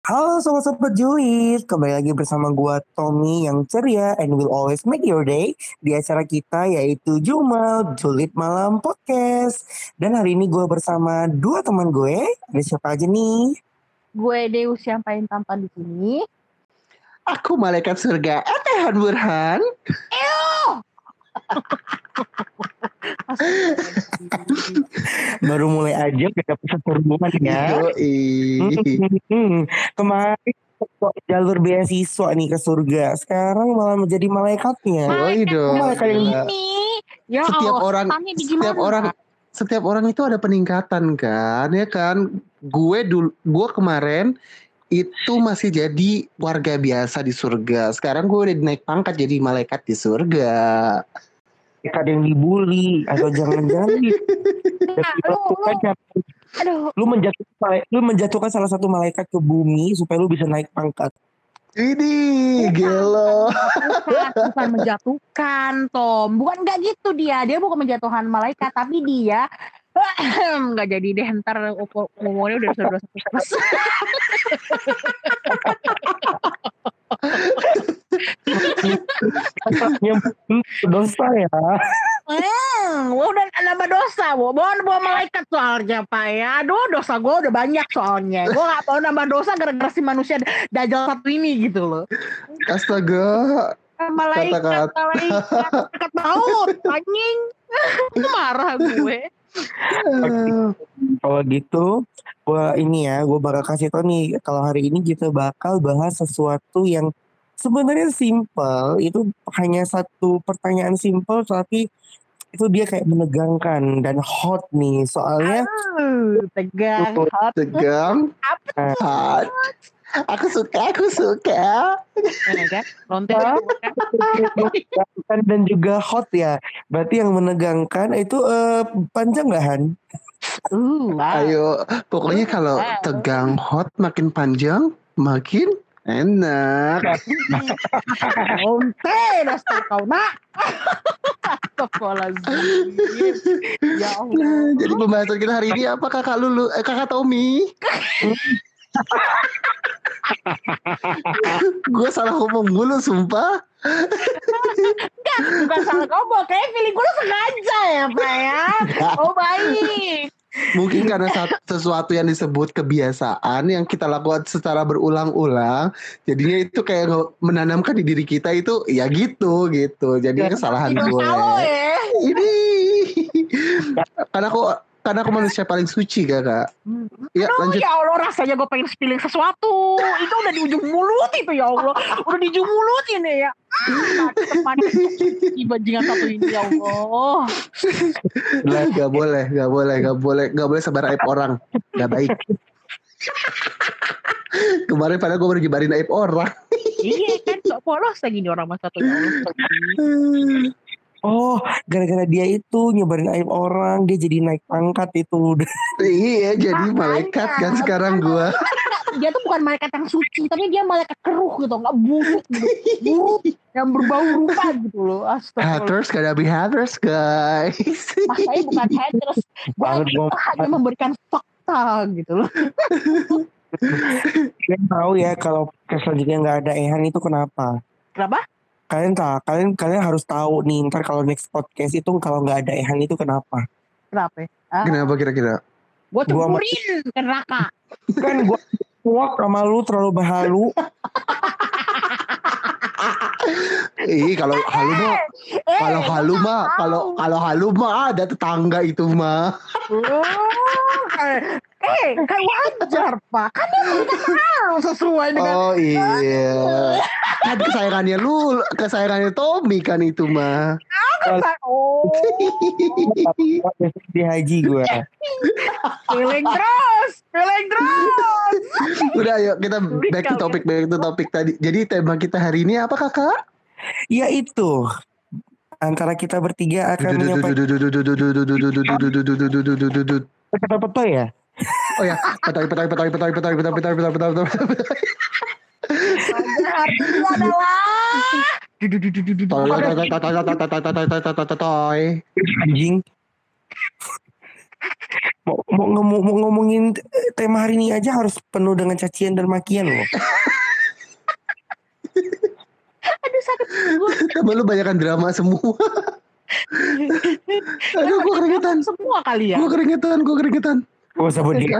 Halo sobat-sobat julid, kembali lagi bersama gua Tommy yang ceria and will always make your day di acara kita yaitu Jumal Julid Malam Podcast. Dan hari ini gua bersama dua teman gue, ada siapa aja nih? Gue Deus yang paling tampan di sini. Aku malaikat surga, Etehan Burhan. Baru mulai aja kita hubungan ya. Yoi. Hmm, Kemarin kok jalur beasiswa nih ke surga, sekarang malah menjadi malaikatnya. Yoi dong. Malaikat yang Ini, ya Setiap Allah, orang, setiap orang, setiap orang itu ada peningkatan kan, ya kan? Gue dulu, gue kemarin itu masih jadi warga biasa di surga. Sekarang gue udah naik pangkat jadi malaikat di surga. Ada yang dibully atau jangan-jangan di- Nah, lu, lu, aduh, lu menjatuhkan lu menjatuhkan salah satu malaikat ke bumi supaya lu bisa naik pangkat. Ini gelo. bukan, bukan menjatuhkan, Tom. Bukan nggak gitu dia. Dia bukan menjatuhkan malaikat, tapi dia nggak jadi deh ntar ngomongnya udah dosa terus. Yang dosa ya. Hmm, gua udah nambah dosa, bu. Bawa bawa malaikat soalnya, Pak ya. Aduh, dosa gue udah banyak soalnya. Gue gak mau nambah dosa gara-gara si manusia dajal satu ini gitu loh. Astaga. Malaikat, malaikat, malaikat maut, anjing. Marah gue. Kalau gitu, gua ini ya, gua bakal kasih tau nih kalau hari ini kita bakal bahas sesuatu yang sebenarnya simple, itu hanya satu pertanyaan simple tapi itu dia kayak menegangkan dan hot nih soalnya Uh, tegang, hot. Tegang. Apa Hot. Aku suka, aku suka. ya kan? Lonte dan juga hot ya. Berarti yang menegangkan itu eh, panjang nggak Han? Uh, wow. Ayo, pokoknya kalau Wow. tegang hot makin panjang, makin enak. Lonte, dasar kau nak. Ya Allah. Nah, jadi pembahasan kita hari ini apa kakak Lulu, eh, kakak Tommy? gue salah ngomong mulu sumpah. Bukan salah ngomong, kayak feeling gue sengaja ya Pak ya. Oh baik. Mungkin karena sesuatu yang disebut kebiasaan yang kita lakukan secara berulang-ulang, jadinya itu kayak menanamkan di diri kita itu ya gitu gitu. Jadi kesalahan Tidak gue. ya. Ini karena aku karena aku manusia paling suci kakak. Ya Aduh lanjut. ya Allah rasanya gue pengen spilling sesuatu. Itu udah di ujung mulut itu ya Allah. Udah di ujung mulut ini ya. Ah, teman di bajingan satu ini ya Allah. Gak boleh, gak boleh, gak boleh, gak boleh sebar aib orang. Gak baik. Kemarin pada gue baru nyebarin aib orang. iya kan sok polos lagi nih orang mas satu ya. Oh, gara-gara dia itu nyebarin aib orang, dia jadi naik pangkat itu. iya, jadi Makanya, malaikat kan sekarang gue. Dia tuh bukan malaikat yang suci, tapi dia malaikat keruh gitu, nggak buruk gitu. Buruk yang berbau rupa gitu loh. Astagfirullah. Haters gotta be haters guys. Mas saya bukan haters. Gua- hanya memberikan fakta gitu loh. Kalian tahu ya kalau selanjutnya nggak ada Ehan itu kenapa? Kenapa? Kalian tahu, kalian kalian harus tahu nih ntar kalau next podcast itu kalau nggak ada Ehan itu kenapa? Kenapa? Ah, Kenapa kira-kira? gue Gua cemburin ke neraka. Kan gua muak sama lu terlalu berhalu. Ih, kalau halu mah, Eh, kalau halu mah, kalau kalau halu mah ada tetangga itu mah. Eh, eh, kan wajar pak. Kan dia halu sesuai dengan. Oh iya. Kan kesayangannya lu, kesayangannya Tommy kan itu mah. Oh, Besok di haji gua. feeling terus, feeling terus. Udah ayo kita back to topic, back to topic tadi. Jadi tema kita hari ini apa kakak? Ya itu. Antara kita bertiga akan menyampaikan kata-kata ya. Oh ya, petoy petoy petoy petoy petoy petoy petoy petoy petoy petoy Wajar artinya adalah. petoy Anjing. Mau, mau, ngomong, mau ngomongin eh, tema hari ini aja harus penuh dengan cacian dan makian loh. Aduh sakit gue. Temen lu banyakan drama semua. Aduh, gue keringetan. Semua kali ya. Gue keringetan, gue keringetan. Gak usah berdiri.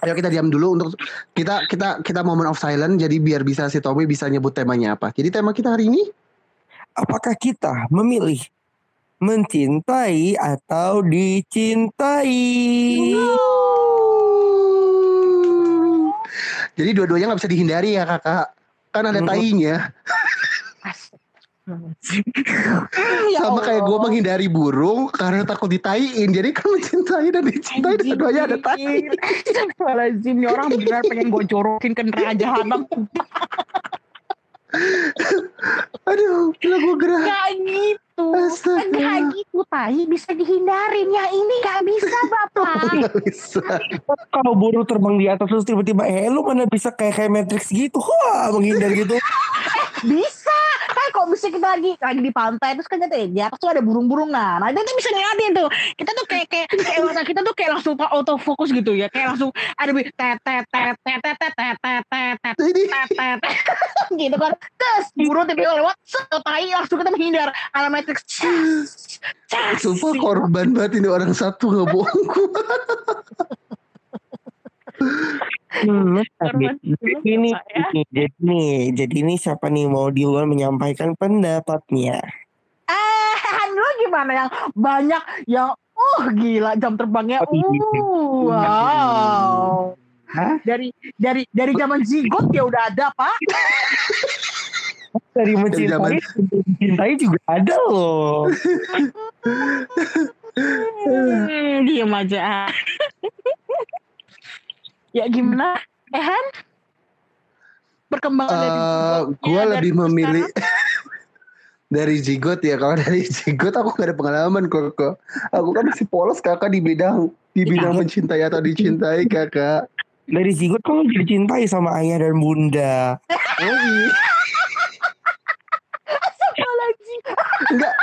Ayo kita diam dulu untuk kita kita kita moment of silence jadi biar bisa si Tommy bisa nyebut temanya apa. Jadi tema kita hari ini Apakah kita memilih mencintai atau dicintai? Jadi dua-duanya nggak bisa dihindari ya kakak. Kan ada tainya. Ya Sama kayak gue menghindari burung karena takut ditaiin. Jadi kan mencintai dan dicintai Anjing, dua-duanya ada tai. Astagfirullahaladzim, nih orang beneran pengen gue jorokin ke neraka jahanam. Aduh, gila gue gerah. Gak gitu. Astaga. Gak gitu, tai bisa dihindarin. Yang ini gak bisa, Bapak. Gak bisa. Kalau burung terbang di atas terus tiba-tiba eh lu mana bisa kayak kayak Matrix gitu. Wah, menghindar gitu. bisa. Kan kalau misalnya kita lagi lagi di pantai terus kan kita di atas tuh ada burung-burung nah. Nah, itu tuh bisa ngeliatin tuh. Kita tuh kayak kayak kayak kita tuh kayak langsung autofocus gitu ya. Kayak langsung ada bi- tet tet tet tet tet tet tet tet tet tet Ini tet tet gitu kan. Terus burung tiba-tiba lewat, set, tai langsung kita menghindar. Ala Matrix. Cas, cas. Sumpah korban banget ini orang satu nggak bohong gue. Hmm, Korban jadi dulu ini, saya. ini, jadi nih, jadi ini siapa nih mau di luar menyampaikan pendapatnya? Eh, lu gimana yang banyak yang uh gila jam terbangnya Oh, iya. uh wow. Hah? Dari dari dari zaman zigot ya udah ada, Pak. Dari mencintai, zaman- sampai dicintai juga ada loh. Hmm, diem aja. ya gimana? Ehan? Perkembangan dari Eh, gue dari lebih sekarang? memilih dari zigot ya. Kalau dari zigot aku gak ada pengalaman kok. kok. Aku kan masih polos kakak di bidang di Iya. bidang mencintai atau dicintai kakak. Dari zigot kamu dicintai sama ayah dan bunda. Oh iya. Apalagi. Enggak.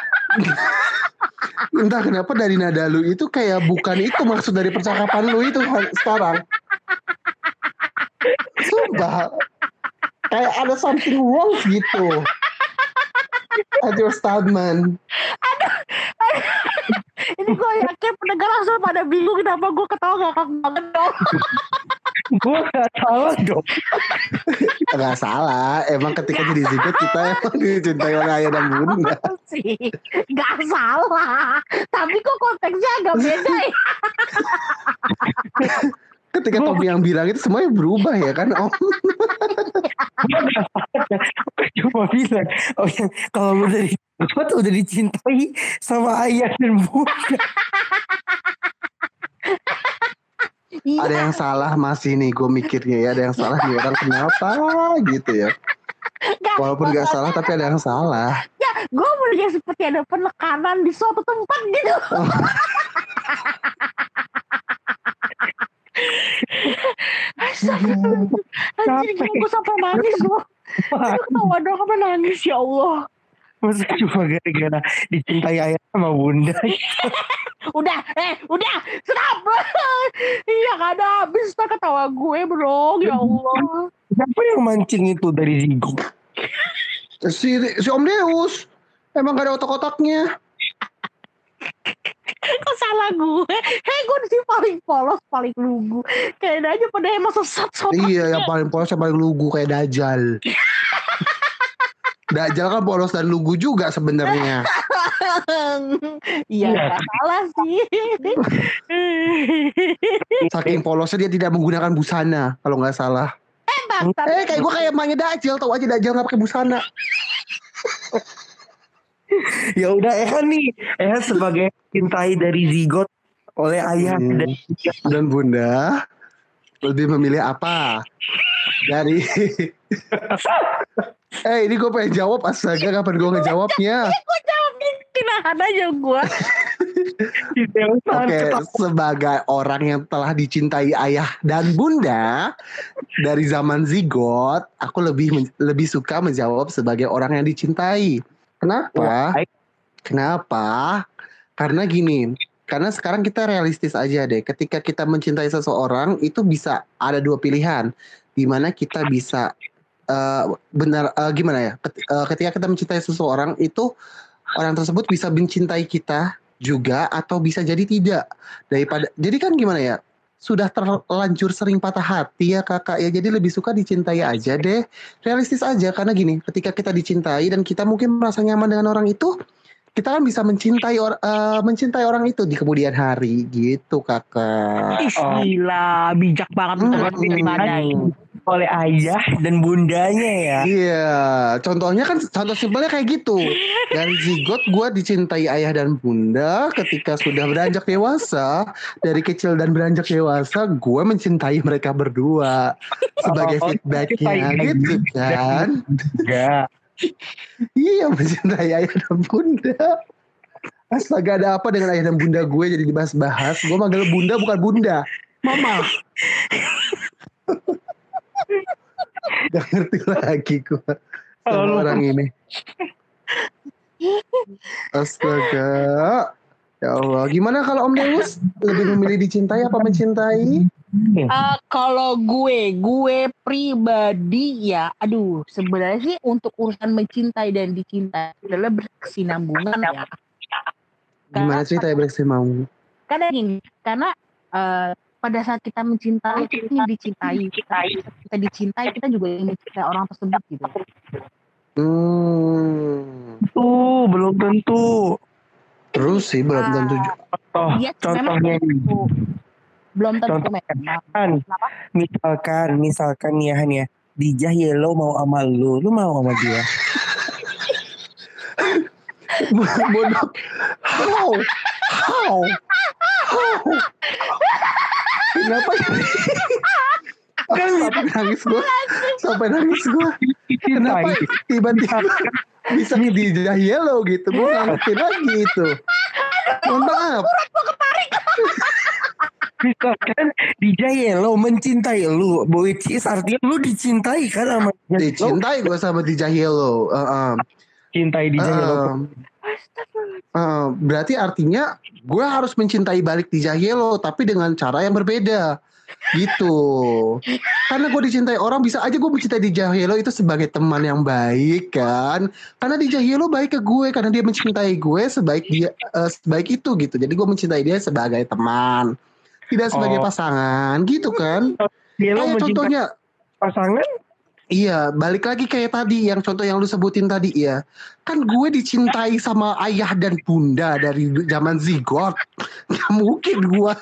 Entah kenapa dari nada lu itu kayak bukan itu maksud dari percakapan lu itu sekarang. Sumpah. Kayak ada something wrong gitu. At your statement. Ini gue yakin pendengar langsung pada bingung kenapa gue ketawa ngakak banget dong. Gue gak salah dong. Gak salah. Emang ketika jadi zigot kita emang dicintai oleh ayah dan bunda. sih nggak salah tapi kok konteksnya agak beda ya Ketika Tommy yang bilang itu semuanya berubah ya kan Om. Gak cuma bilang, oh ya, kalau dari zigot udah dicintai sama ayah dan bunda. Iya Ada yang salah masih nih gue mikirnya ya. Ada yang salah nih orang kenapa gitu ya. nggak, Walaupun gak salah tapi ada yang salah. gue melihat seperti ada penekanan di suatu tempat gitu Astagfirullahaladzim. Anjir gila gue sampai nangis loh Aduh ketawa dong sampai nangis ya Allah Masa cuma gara-gara dicintai ayah sama bunda. Udah eh udah stop Iya gak ada habis tak ketawa gue bro Ya Allah Siapa yang mancing itu dari zigot? Si, si Om Deus. Emang gak ada otak-otaknya. Kok salah gue Hei gue di sini paling polos Paling lugu Kayaknya aja pada emang sesat sobat Iya yang paling polos yang paling lugu kayak Dajjal. Dajjal kan polos dan lugu juga sebenarnya. Iya Iya. salah sih Saking polosnya dia tidak menggunakan busana kalau nggak salah. Entah, tapi Eh kayak gue kayak emaknya Dajjal tahu aja Dajjal nggak pakai busana. Ya udah Ehan nih, Ehan sebagai cintai dari zigot oleh ayah Hmm. dan Dan Bunda lebih memilih apa? Dari Eh ini gue pengen jawab astaga kapan gue ngejawabnya gue jawabin Tinahan aja gue yang Oke sangat sebagai orang yang telah dicintai ayah dan bunda Dari zaman zigot Aku lebih lebih suka menjawab sebagai orang yang dicintai Kenapa? Baik. Kenapa? Karena gini karena sekarang kita realistis aja deh. Ketika kita mencintai seseorang itu bisa ada dua pilihan, di mana kita bisa uh, benar uh, gimana ya? Uh, ketika kita mencintai seseorang itu orang tersebut bisa mencintai kita juga atau bisa jadi tidak. Daripada jadi kan gimana ya? Sudah terlanjur sering patah hati ya kakak ya. Jadi lebih suka dicintai aja deh. Realistis aja karena gini ketika kita dicintai dan kita mungkin merasa nyaman dengan orang itu kita kan bisa mencintai or, uh, mencintai orang itu di kemudian hari. Gitu kakak. Ih, gila, bijak banget Hmm, hmm. Oleh ayah dan bundanya ya. Iya, contohnya kan contoh simpelnya kayak gitu. Dari zigot gue dicintai ayah dan bunda. Ketika sudah beranjak dewasa, dari kecil dan beranjak dewasa, gue mencintai mereka berdua sebagai Oh, feedbacknya, gitu kan? Enggak. Iya, mencintai ayah dan bunda. Astaga, ada apa dengan ayah dan bunda gue jadi dibahas-bahas? Gue manggil bunda bukan bunda, mama. Gak ngerti lagi gue Kalau sama orang ini. Astaga. Ya Allah, gimana kalau Om Deus lebih memilih dicintai apa mencintai? Eh, kalau gue, gue pribadi ya, aduh, sebenarnya sih untuk urusan mencintai dan dicintai adalah berkesinambungan ya. Gimana cerita ya Brexit mau? Karena gini, karena eh, pada saat kita mencintai, kita ingin dicintai, kita, kita dicintai, kita juga ingin mencintai orang tersebut gitu. Hmm. Tuh, belum tentu. Terus sih belum Ah, tentu. Oh, Iya, memang contohnya tentu. Belum tentu Contoh-. Kan, Kenapa? misalkan, misalkan ya Han ya, Dijah Yellow mau sama lu, lu mau sama dia. Bodoh. How? How? Kenapa ini? sampai nangis gue sampai nangis gue kenapa tiba-tiba bisa di yellow gitu? Gue ngerti lagi itu. Mohon maaf. Misalkan Dijah Yellow mencintai lu, which is artinya lu dicintai kan sama Dijah Yellow. dicintai gue sama di yellow. Uh, Cintai Dijah Yellow. uh, uh, berarti artinya gue harus mencintai balik di yellow tapi dengan cara yang berbeda. Gitu. Karena gue dicintai orang bisa aja gue mencintai di Yellow itu sebagai teman yang baik kan? Karena di Yellow baik ke gue karena dia mencintai gue sebaik dia eh, sebaik itu gitu. Jadi gue mencintai dia sebagai teman. Tidak sebagai Oh. pasangan gitu kan? Yellow kayak contohnya pasangan Iya, balik lagi kayak tadi yang contoh yang lu sebutin tadi ya. Kan gue dicintai sama ayah dan bunda dari zaman zigot. Gak mungkin gue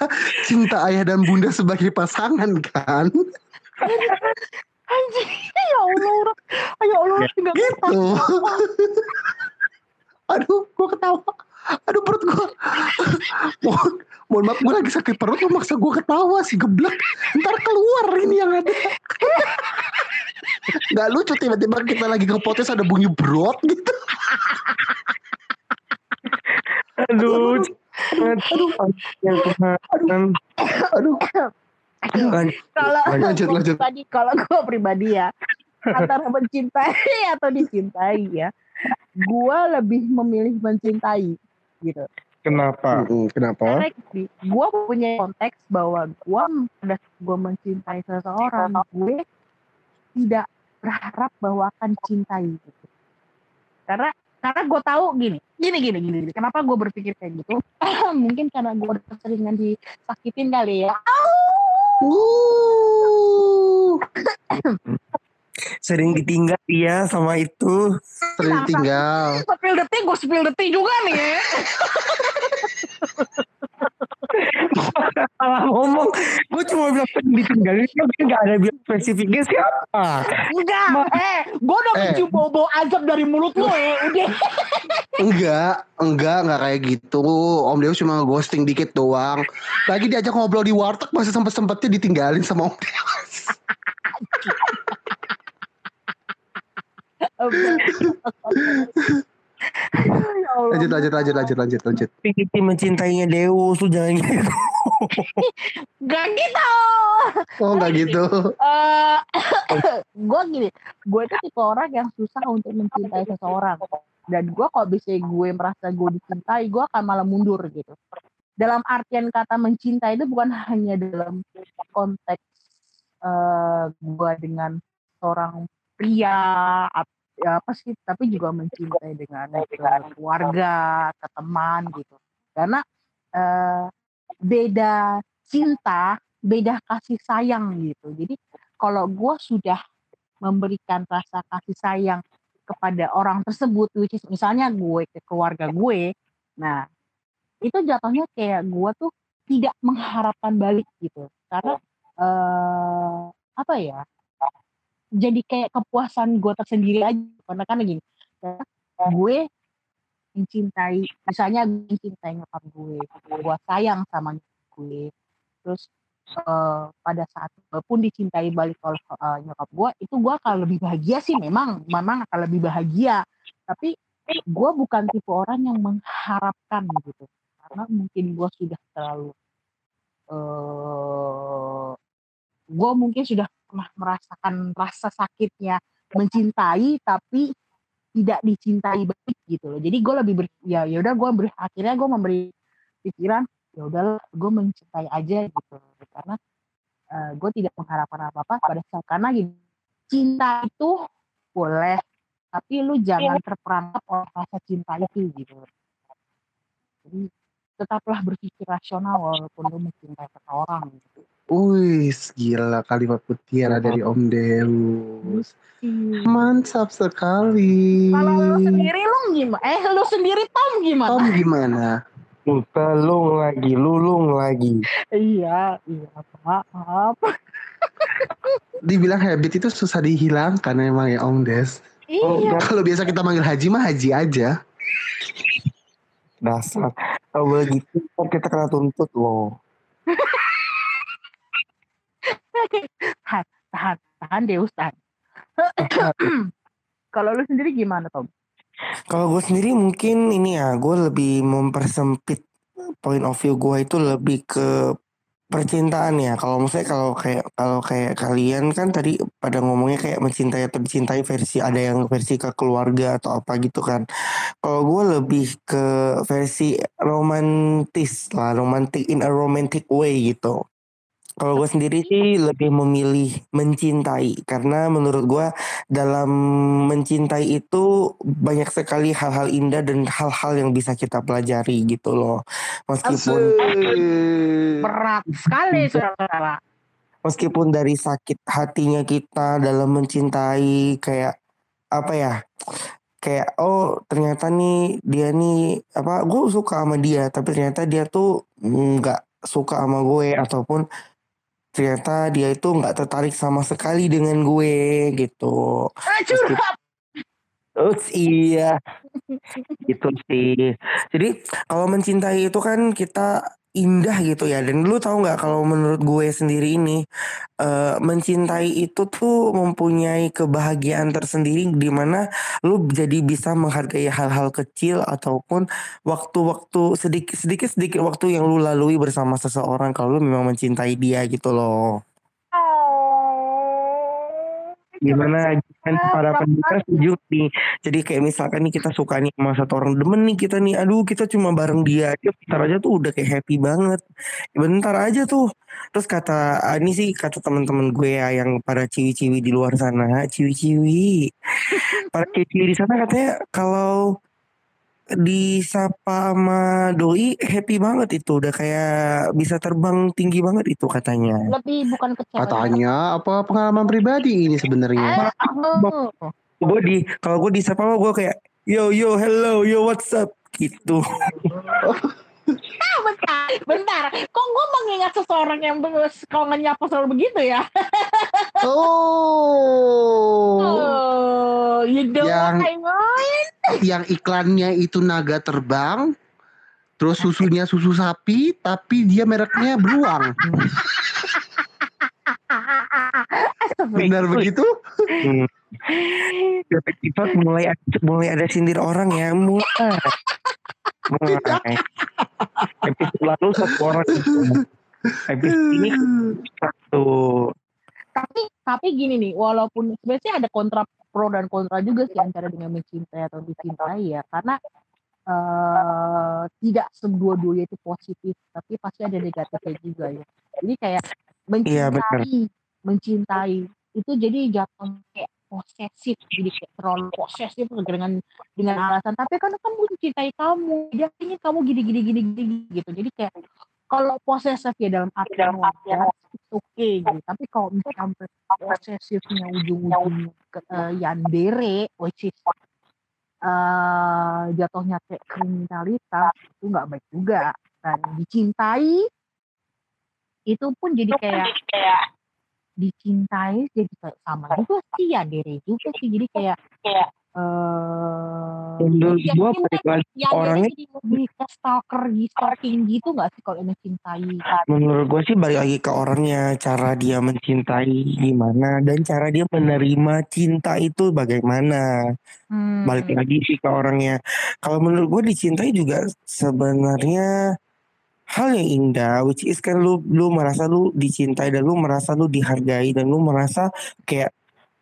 cinta ayah dan bunda sebagai pasangan kan. Anjing, ya Allah, ya Allah, tinggal Gitu. Aduh, gue ketawa. Aduh perut gue. mohon, mohon maaf gue lagi sakit perut lu maksa gue ketawa sih geblek. Ntar keluar ini yang ada. Gak lucu tiba-tiba kita lagi ke podcast ada bunyi brot gitu. aduh aduh Tuhan Aduh. Kan, kalau Lanjut, gua lanjut. pribadi kalau gue pribadi ya antara mencintai atau dicintai ya gue lebih memilih mencintai gitu. Kenapa? Kenapa? karena gue punya konteks bahwa gue pada gue mencintai seseorang gue tidak berharap bahwa akan cintai gitu. Karena karena gue tahu gini gini gini gini, gini. kenapa gue berpikir kayak gitu? Mungkin karena gue udah seringan disakitin kali ya. Uh, sering ditinggal dia sama itu sering tinggal. spill detik gue spill detik juga nih ya salah ngomong gue cuma bilang sering ditinggalin tapi nggak ada bilang spesifiknya siapa Enggak, eh, gue udah Eh. mencium bau-bau azab dari mulut lo ya, udah. Enggak, enggak, enggak kayak gitu. Om Deus cuma ghosting dikit doang. Lagi diajak ngobrol di warteg masih sempet-sempetnya ditinggalin sama Om Deus. Allah. Lanjut, lanjut, lanjut, lanjut, lanjut, lanjut. Pikiti mencintainya Deus tuh jangan gitu Gak gitu. Oh, enggak gitu. Eh, gue gini, gue itu tipe orang yang susah untuk mencintai seseorang. Dan gue kalau bisa gue merasa gue dicintai, gue akan malah mundur gitu. dalam artian kata mencinta itu bukan hanya dalam konteks uh, gue dengan seorang pria ya apa sih tapi juga mencintai dengan keluarga ke teman gitu. Karena uh, beda cinta beda kasih sayang gitu. Jadi kalau gue sudah memberikan rasa kasih sayang kepada orang tersebut which is misalnya gue ke keluarga gue nah itu jatuhnya kayak gue tuh tidak mengharapkan balik gitu. Karena uh, apa ya jadi kayak kepuasan gue tersendiri aja. Karena kan gini gue mencintai misalnya mencintai nyokap gue gue sayang sama gue terus uh, pada saat gue pun dicintai balik oleh uh, nyokap gue itu gue akan lebih bahagia sih memang memang akan lebih bahagia. Tapi gue bukan tipe orang yang mengharapkan gitu karena mungkin gue sudah terlalu uh, gue mungkin sudah pernah merasakan rasa sakitnya mencintai tapi tidak dicintai balik gitu loh. Jadi gue lebih ber, ya ya udah gue akhirnya gue memberi pikiran ya udahlah gue mencintai aja gitu. Karena uh, eh, gue tidak mengharapkan apa apa pada saat karena gini cinta itu boleh tapi lu jangan terperangkap oleh rasa cinta itu gitu. Jadi tetaplah berpikir rasional walaupun lu mencintai seseorang gitu. Wih, gila kalimat mutiara dari Om Deus. Mantap sekali. Kalau lu sendiri lu gimana? Eh, lu sendiri Tom gimana? Tom gimana? Pelung lagi, lulung lagi. iya, iya, maaf. Dibilang habit itu susah dihilangkan emang ya Om Des. Iya. Kalau biasa kita manggil haji mah haji aja. Dasar. Kalau boleh gitu kita kena tuntut loh. Tahan, tahan, tahan deh Ustaz. Kalau lu sendiri gimana Tom? Kalau gue sendiri mungkin ini ya, gue lebih mempersempit point of view gue itu lebih ke percintaan ya kalau misalnya kalau kayak kalau kayak kalian kan tadi pada ngomongnya kayak mencintai atau dicintai versi ada yang versi ke keluarga atau apa gitu kan kalau gue lebih ke versi romantis lah romantic in a romantic way gitu kalau gue sendiri sih lebih memilih mencintai karena menurut gue dalam mencintai itu banyak sekali hal-hal indah dan hal-hal yang bisa kita pelajari gitu loh. Meskipun berat sekali saudara. Meskipun dari sakit hatinya kita dalam mencintai kayak apa ya? Kayak oh ternyata nih dia nih apa gue suka sama dia tapi ternyata dia tuh nggak suka sama gue ataupun ternyata dia itu nggak tertarik sama sekali dengan gue gitu. Curhat. Uts, iya, itu sih. Jadi kalau mencintai itu kan kita indah gitu ya dan lu tahu nggak kalau menurut gue sendiri ini uh, mencintai itu tuh mempunyai kebahagiaan tersendiri di mana lu jadi bisa menghargai hal-hal kecil ataupun waktu-waktu sedikit sedikit sedikit waktu yang lu lalui bersama seseorang kalau lu memang mencintai dia gitu loh. Gimana kan para pendengar setuju nih. Jadi kayak misalkan nih kita suka nih sama satu orang demen nih kita nih. Aduh kita cuma bareng dia aja. Bentar aja tuh udah kayak happy banget. Bentar aja tuh. Terus kata ah, ini sih kata teman-teman gue ya yang para ciwi-ciwi di luar sana. Ciwi-ciwi. Para ciwi-ciwi di sana katanya kalau disapa sama doi happy banget itu udah kayak bisa terbang tinggi banget itu katanya. Lebih bukan kecewa. Katanya apa pengalaman pribadi ini sebenarnya? Eh, gue di kalau gue disapa gue kayak yo yo hello yo what's up gitu. ah, bentar, bentar. Kok gue mengingat seseorang yang kalau nyapa selalu begitu ya? oh. Oh, you know Yang- what I want? Yang iklannya itu naga terbang, terus susunya susu sapi, tapi dia mereknya beruang. Benar begitu? Hmm. Mulai mulai ada sindir orang ya mulai. Mulai. Episode lalu satu orang Episode ini satu. tapi tapi gini nih walaupun sebenarnya ada kontra pro dan kontra juga sih antara dengan mencintai atau dicintai ya karena eh tidak sedua-duanya itu positif, tapi pasti ada negatifnya juga ya. Jadi kayak Iya mencintai, mencintai itu jadi jatuh kayak posesif, jadi kayak terlalu posesif dengan dengan alasan tapi kan kamu mencintai kamu, dia ingin kamu gini gini gini gini gitu. Jadi kayak kalau posesif ya dalam artian wajar, it's okay gitu. Tapi kalau misalnya sampai posesifnya ujung-ujungnya ke eh, yandere, which is eh jatuhnya kayak kriminalitas itu nggak baik juga dan dicintai itu pun jadi kayak dicintai jadi kayak sama juga sih ya dere juga sih. Jadi kayak eh Menurut ya balik lagi ke ya orangnya jadi lebih ke stalker stalking gitu nggak sih kalau mencintai? Menurut gue sih balik lagi ke orangnya cara dia mencintai gimana dan cara dia menerima cinta itu bagaimana. Balik hmm. lagi sih ke orangnya. Kalau menurut gue dicintai juga sebenarnya hal yang indah which is kan lu lu merasa lu dicintai dan lu merasa lu dihargai dan lu merasa kayak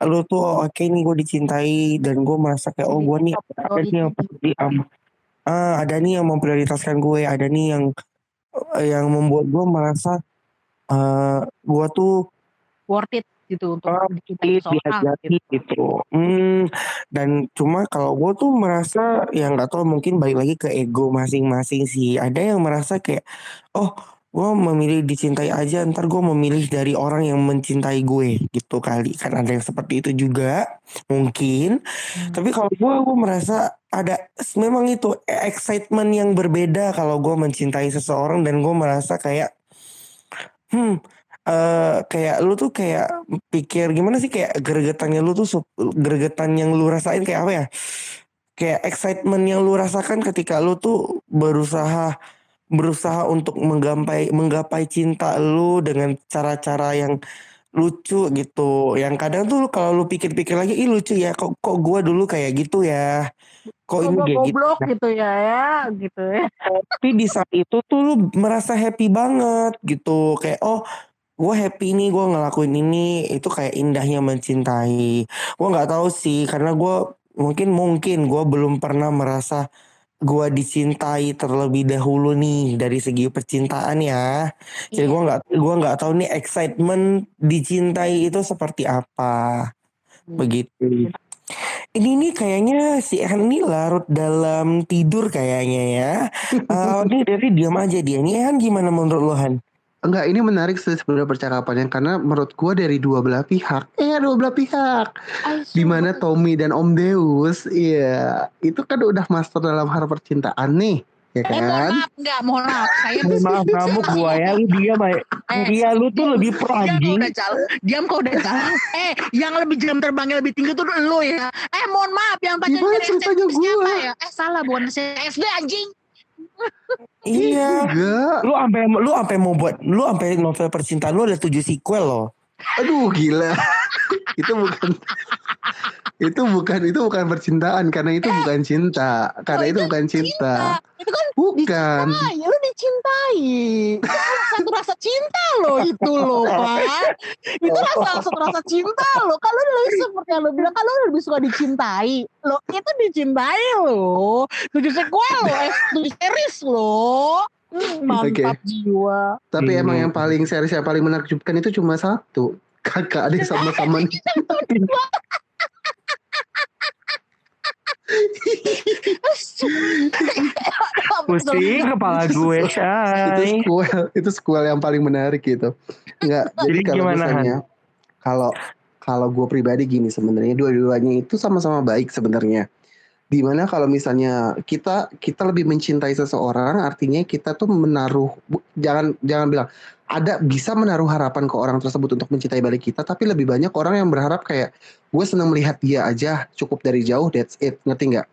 lu tuh oh, oke nih gue dicintai dan gue merasa kayak oh gue nih ada nih yang peduli am- ah, ada nih yang memprioritaskan gue ada nih yang yang membuat gue merasa eh gue tuh worth it gitu untuk Oh, seseorang dihajati gitu gitu. Hmm, dan cuma kalau gue tuh merasa yang nggak tahu mungkin balik lagi ke ego masing-masing sih. Ada yang merasa kayak, oh, gue memilih dicintai aja, ntar gue memilih dari orang yang mencintai gue gitu kali. Kan ada yang seperti itu juga mungkin. Hmm. Tapi kalau gue, gue merasa ada memang itu excitement yang berbeda kalau gue mencintai seseorang dan gue merasa kayak, hmm, eh kayak lu tuh kayak pikir gimana sih kayak gregetannya lu tuh gregetan yang lu rasain kayak apa ya? Kayak excitement yang lu rasakan ketika lu tuh berusaha berusaha untuk menggapai menggapai cinta lu dengan cara-cara yang lucu gitu. Yang kadang tuh kalau lu pikir-pikir lagi, ih lucu ya. Kok kok gua dulu kayak gitu ya. Kok ini kayak gitu. gitu ya ya gitu ya tapi di saat itu tuh lu merasa happy banget gitu. Kayak oh gue happy nih gue ngelakuin ini. Itu kayak indahnya mencintai. Gue nggak tahu sih karena gue mungkin mungkin gue belum pernah merasa gue dicintai terlebih dahulu nih dari segi percintaan ya. Jadi iya. gue nggak gua nggak tahu nih excitement dicintai itu seperti apa. Hmm. begitu. Ini nih kayaknya si Ehan ini larut dalam tidur kayaknya ya. Eh ini Devi diam aja. Dia nih Ehan gimana menurut lo Han Enggak, ini menarik sih sebenarnya percakapannya karena menurut gua dari dua belah pihak. Eh, dua belah pihak. I Di mana swear. Tommy dan Om Deus, iya, itu kan udah master dalam hal percintaan nih, ya Eh mohon kan? maaf enggak mohon maaf saya Mohon maaf kamu gua ya lu diam aja eh Iya lu tuh lebih pro diam kau anjing udah diam kau udah eh yang lebih jam terbangnya lebih tinggi tuh lo ya eh mohon maaf yang SD ceritanya siapa gua? ya eh salah bukan SD anjing Iya. Lu sampai lu sampai mau buat Lu sampai novel percintaan lu ada 7 sequel loh Aduh, gila. itu bukan itu bukan itu bukan percintaan karena itu bukan cinta. oh Karena itu itu bukan cinta. cinta itu kan Bukan. dicintai lu dicintai itu kan satu rasa cinta lo itu lo pak itu rasa satu rasa cinta lo kalau lu seperti yang lo bilang kalau lu lebih suka dicintai lo itu dicintai lo tujuh sequel lo tujuh series lo Hmm, Oke. mantap jiwa Tapi Hmm. emang yang paling series yang paling menakjubkan itu cuma satu. Kakak adik sama-sama Pusing kepala gue itu Shay sequel itu sequel yang paling menarik gitu. Enggak, jadi Jadi kalau gimana, misalnya kalau kalau gue pribadi gini sebenarnya dua-duanya itu sama-sama baik sebenarnya. Di mana kalau misalnya kita kita lebih mencintai seseorang, artinya kita tuh menaruh jangan jangan bilang ada bisa menaruh harapan ke orang tersebut untuk mencintai balik kita, tapi lebih banyak orang yang berharap kayak gue senang melihat dia aja cukup dari jauh, that's it, ngerti nggak?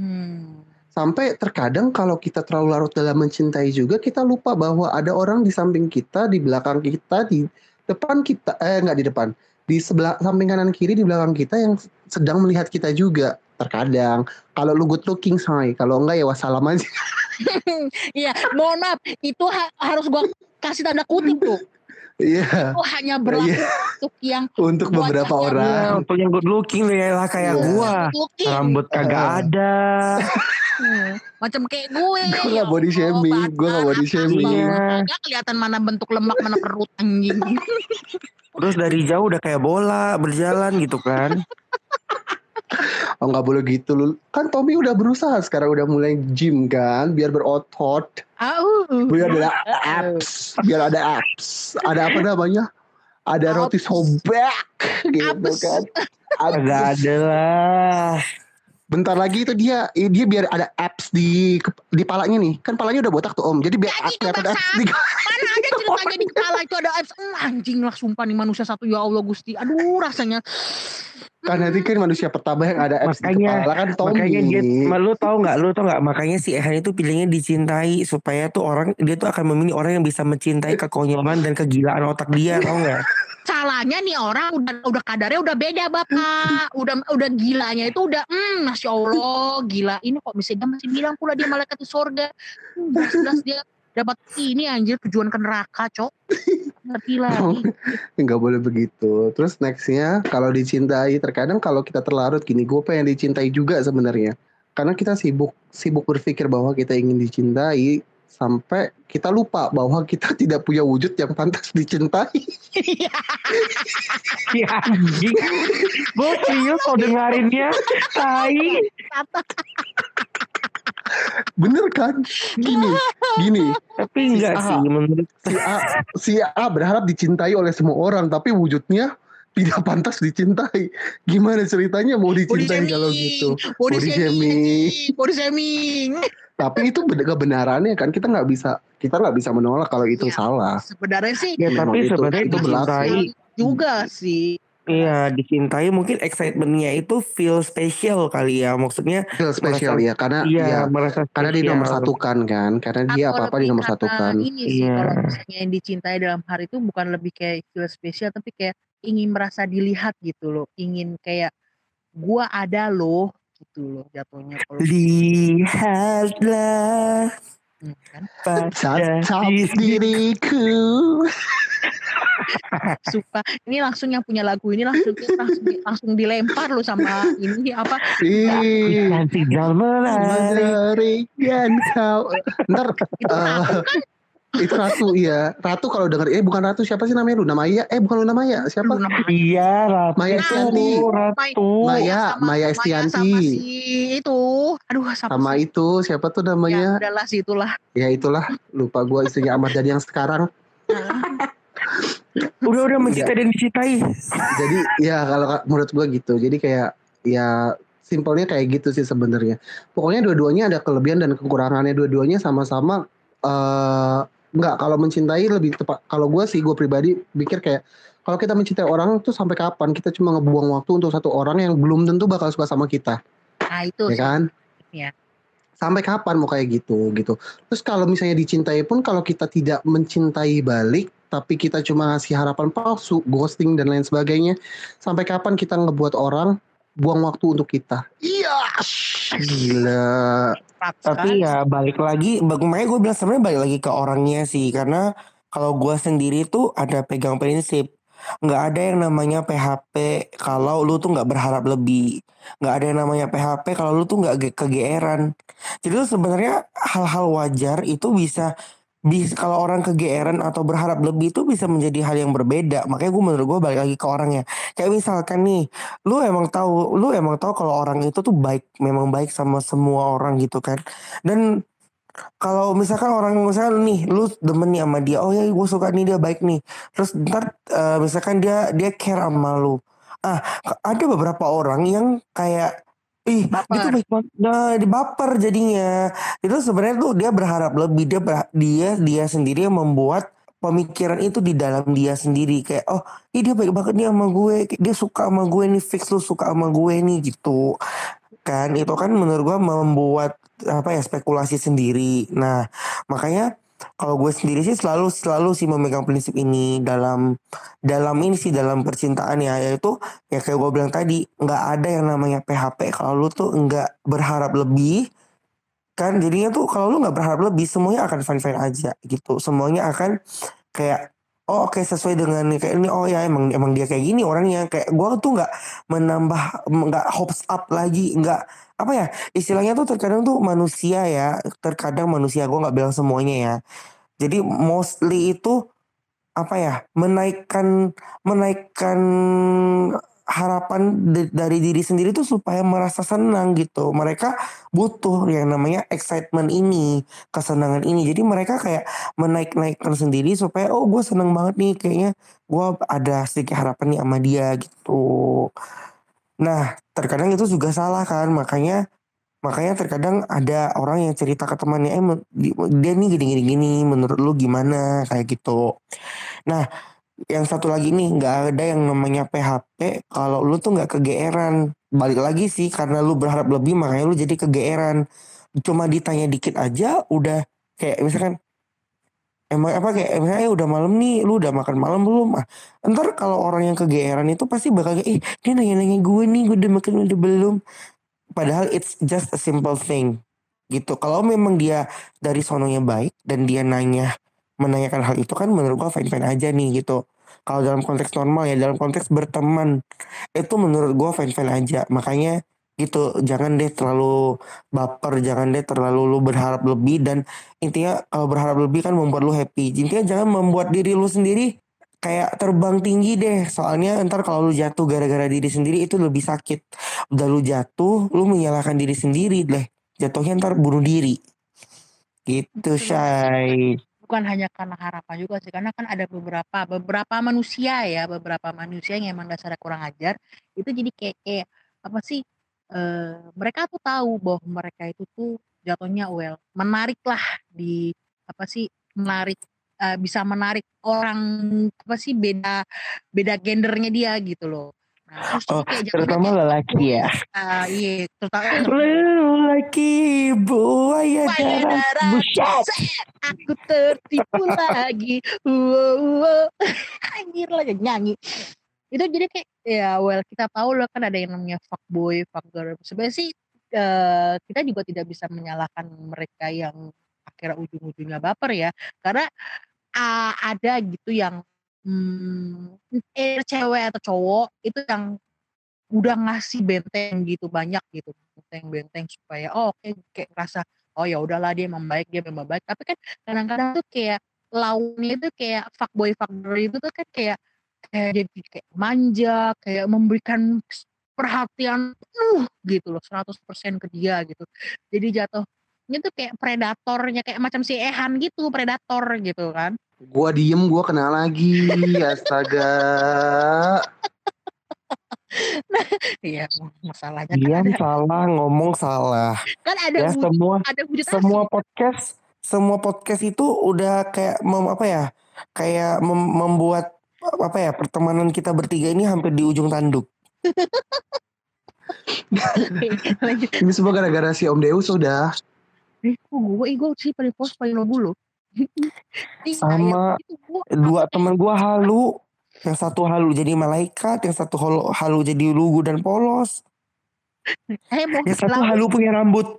hmm. Sampai terkadang kalau kita terlalu larut dalam mencintai juga kita lupa bahwa ada orang di samping kita, di belakang kita, di depan kita, eh nggak di depan, di sebelah samping kanan kiri di belakang kita yang sedang melihat kita juga. Terkadang kalau lu good looking say, kalau enggak ya wassalam aja. Iya, mohon maaf, itu ha- harus gua kasih tanda kutip tuh. Iya, itu hanya berlaku Iya. untuk yang untuk beberapa orang. Iya, untuk yang good looking ya lah kayak Iya. gua. Rambut kagak Heeh. ada. Hmm, macam kayak gue Gue ya gak body shaming, gue gak body shaming. Iya. nggak kelihatan mana bentuk lemak mana perut anjing Terus dari jauh udah kayak bola berjalan gitu kan. Oh nggak boleh gitu lu. Kan Tommy udah berusaha sekarang udah mulai gym kan, biar berotot, Au. biar ada abs, biar ada abs. Ada apa namanya? Ada roti sobek gitu Abs. kan. Abs. ada lah. Bentar lagi itu dia dia biar ada abs di di palanya nih. Kan palanya udah botak tuh Om. Jadi biar kelihatan coba, abs Sa. di mana ada ceritanya di kepala itu ada Hmm, anjing lah sumpah nih manusia satu ya Allah Gusti aduh rasanya Kan nanti kan manusia pertama yang ada di Makanya- kepala kan Tommy. Makanya dia, ma- lu tau nggak, lu tau nggak, makanya si Ehan itu pilihnya dicintai supaya tuh orang dia tuh akan memilih orang yang bisa mencintai kekonyolan dan kegilaan otak dia, tau nggak? salahnya nih orang udah udah kadarnya udah beda bapak udah udah gilanya itu udah hmm masya Allah gila. Ini kok bisa dia masih bilang pula dia malaikat di sorga hmm, jelas dia dapat ini anjir tujuan ke neraka cok ngerti lagi nggak boleh begitu. Terus nextnya kalau dicintai, terkadang kalau kita terlarut gini, gue pengen dicintai juga sebenarnya. Karena kita sibuk sibuk berpikir bahwa kita ingin dicintai sampai kita lupa bahwa kita tidak punya wujud yang pantas dicintai. Ya anjing. Gue serius kok dengarinnya. Tai. Bener kan? Gini, gini. Tapi enggak Ah. sih menurut Si A, si A berharap dicintai oleh semua orang, tapi wujudnya tidak pantas dicintai. Gimana ceritanya mau dicintai kalau gitu? body Body shaming body shaming Tapi itu ben- kebenarannya kan kita nggak bisa kita nggak bisa menolak kalau itu Iya. salah. sebenarnya sih ya tapi itu- sebenarnya itu berlaku. dicintai juga sih Iya dicintai mungkin excitementnya itu feel spesial kali ya maksudnya Feel spesial Merasa- ya karena iya ya merasa karena di nomor satukan kan karena dia Atau apa apa di nomor karena satukan. ini sih Iya. kalau misalnya yang dicintai dalam hari itu bukan lebih kayak feel spesial tapi kayak ingin merasa dilihat gitu loh ingin kayak gua ada loh gitu loh jatuhnya kalau lihatlah Tatap diri diriku. suka ini langsung yang punya lagu ini langsung langsung, langsung dilempar lo sama ini apa? Dan menarik mengerikan kau. Ntar itu ratu kan itu ratu iya. Ratu kalau denger eh bukan ratu siapa sih namanya Luna Maya? Eh bukan Luna Maya, siapa? Luna Maya. iya ratu Maya Estianti. ratu Maya, sama- Maya sama Estianti. si itu aduh sama, Sama si- itu siapa tuh ya namanya? udahlah sih itulah Ya itulah lupa gua istrinya Ahmad Dhani yang sekarang. udah udah mencintai dan dicintai Jadi ya kalau ka- menurut gua gitu. Jadi kayak ya simpelnya kayak gitu sih sebenarnya. Pokoknya dua-duanya ada kelebihan dan kekurangannya. Dua-duanya sama-sama eh nggak kalau mencintai lebih tepat. Kalau gua sih gue pribadi pikir kayak kalau kita mencintai orang tuh sampai kapan kita cuma ngebuang waktu untuk satu orang yang belum tentu bakal suka sama kita, nah itu ya kan? Iya. Sampai kapan mau kayak gitu gitu. Terus kalau misalnya dicintai pun kalau kita tidak mencintai balik tapi kita cuma ngasih harapan palsu, ghosting dan lain sebagainya, sampai kapan kita ngebuat orang buang waktu untuk kita? Iya, gila. Tapi ya balik lagi, makanya gue bilang sebenarnya balik lagi ke orangnya sih, karena kalau gue sendiri tuh ada pegang prinsip, nggak ada yang namanya PHP kalau lu tuh nggak berharap lebih, nggak ada yang namanya PHP kalau lu tuh nggak ge- kegeeran. Jadi tuh sebenarnya hal-hal wajar itu bisa bisa kalau orang kegeeran atau berharap lebih itu bisa menjadi hal yang berbeda. Makanya gue menurut gue balik lagi ke orangnya. Kayak misalkan nih, lu emang tahu lu emang tahu kalau orang itu tuh baik memang baik sama semua orang gitu kan dan kalau misalkan orang misalkan nih lu demen nih sama dia oh ya gue suka nih dia baik nih terus ntar eh, misalkan dia dia care sama lu ah ada beberapa orang yang kayak ih Baper. baik banget. Nah di baper jadinya. Itu sebenarnya tuh dia berharap lebih. Dia ber- dia dia sendiri yang membuat pemikiran itu di dalam dia sendiri. Kayak oh ih dia baik banget nih sama gue. Dia suka sama gue nih. Fix lu suka sama gue nih gitu. Kan itu kan menurut gue membuat apa ya spekulasi sendiri. Nah makanya kalau gue sendiri sih selalu selalu sih memegang prinsip ini dalam dalam ini sih dalam percintaan ya. Yaitu ya kayak gue bilang tadi nggak ada yang namanya PHP kalau lu tuh nggak berharap lebih kan jadinya tuh kalau lu nggak berharap lebih semuanya akan fine fine aja gitu. Semuanya akan kayak oh oke sesuai dengan kayak ini. Oh ya emang emang dia kayak gini orangnya. Kayak gue tuh nggak menambah nggak hopes up lagi nggak apa ya istilahnya tuh terkadang tuh manusia ya terkadang manusia gue nggak bilang semuanya ya jadi mostly itu apa ya menaikkan menaikkan harapan dari diri sendiri tuh supaya merasa senang gitu. Mereka butuh yang namanya excitement ini, kesenangan ini. Jadi mereka kayak menaik-naikkan sendiri supaya oh gue seneng banget nih kayaknya gue ada sedikit harapan nih sama dia gitu. Nah terkadang itu juga salah kan. Makanya makanya terkadang ada orang yang cerita ke temannya eh dia nih gini gini gini menurut lu gimana? Kayak gitu. Nah yang satu lagi nih nggak ada yang namanya PHP kalau lu tuh nggak kegeeran. Balik lagi sih karena lu berharap lebih makanya lu jadi kegeeran. Cuma ditanya dikit aja udah kayak misalkan emang apa kayak "Eh, udah malam nih lu udah makan malam belum? Ah ntar kalau orang yang kegeeran itu pasti bakal kayak ih dia nanya-nanya gue nih gue udah makan udah belum. Padahal it's just a simple thing gitu. Kalau memang dia dari sononya baik dan dia nanya menanyakan hal itu kan menurut gua fine fine aja nih gitu. Kalau dalam konteks normal ya dalam konteks berteman itu menurut gua fine fine aja. Makanya gitu jangan deh terlalu baper jangan deh terlalu lu berharap lebih dan intinya kalau berharap lebih kan membuat lu happy. Intinya jangan membuat diri lu sendiri kayak terbang tinggi deh. Soalnya ntar kalau lu jatuh gara-gara diri sendiri itu lebih sakit. Udah lu jatuh lu menyalahkan diri sendiri deh. Jatuhnya ntar bunuh diri. Gitu Shay bukan hanya karena harapan juga sih karena kan ada beberapa beberapa manusia ya beberapa manusia yang emang dasarnya kurang ajar itu jadi kayak kayak apa sih eh, mereka tuh tahu bahwa mereka itu tuh jatuhnya well menarik lah di apa sih menarik eh, bisa menarik orang apa sih beda beda gendernya dia gitu loh nah terus tuh oh kayak jatuhnya terutama kayak lelaki ya ah iya terutama lelaki buaya Buaya darat darat, buset set, aku tertipu lagi. Wow, wow. Anjir lagi nyanyi. Itu jadi kayak ya well kita tahu loh kan ada yang namanya fuckboy, fuckgirl. Sebenarnya sih eh, kita juga tidak bisa menyalahkan mereka yang akhirnya ujung-ujungnya baper ya. Karena ah, ada gitu yang hmm, eh, cewek atau cowok itu yang udah ngasih benteng gitu banyak gitu benteng-benteng supaya oh oke kayak rasa oh ya udahlah dia membaik dia memang baik tapi kan kadang-kadang tuh kayak lawannya itu kayak fuckboy fuckgirl itu tuh kan kayak kayak jadi kayak manja kayak memberikan perhatian penuh gitu loh 100% ke dia gitu jadi jatuhnya tuh kayak predatornya kayak macam si Ehan gitu predator gitu kan Gua diem, gua kena lagi. Astaga. iya masalahnya kan diam ada salah ngomong salah kan ada ya wujud semua ada wujud semua asli podcast semua podcast itu udah kayak mem, apa ya kayak mem- membuat apa ya pertemanan kita bertiga ini hampir di ujung tanduk. Ini semua gara-gara si Om Deus sudah. Eh, kok gue, gue sih paling pos paling. Iya, Sama itu gua dua teman gua halu. Yang satu halu jadi malaikat yang satu halu, halu jadi lugu dan polos. Eh, mau yang satu lalu halu punya rambut.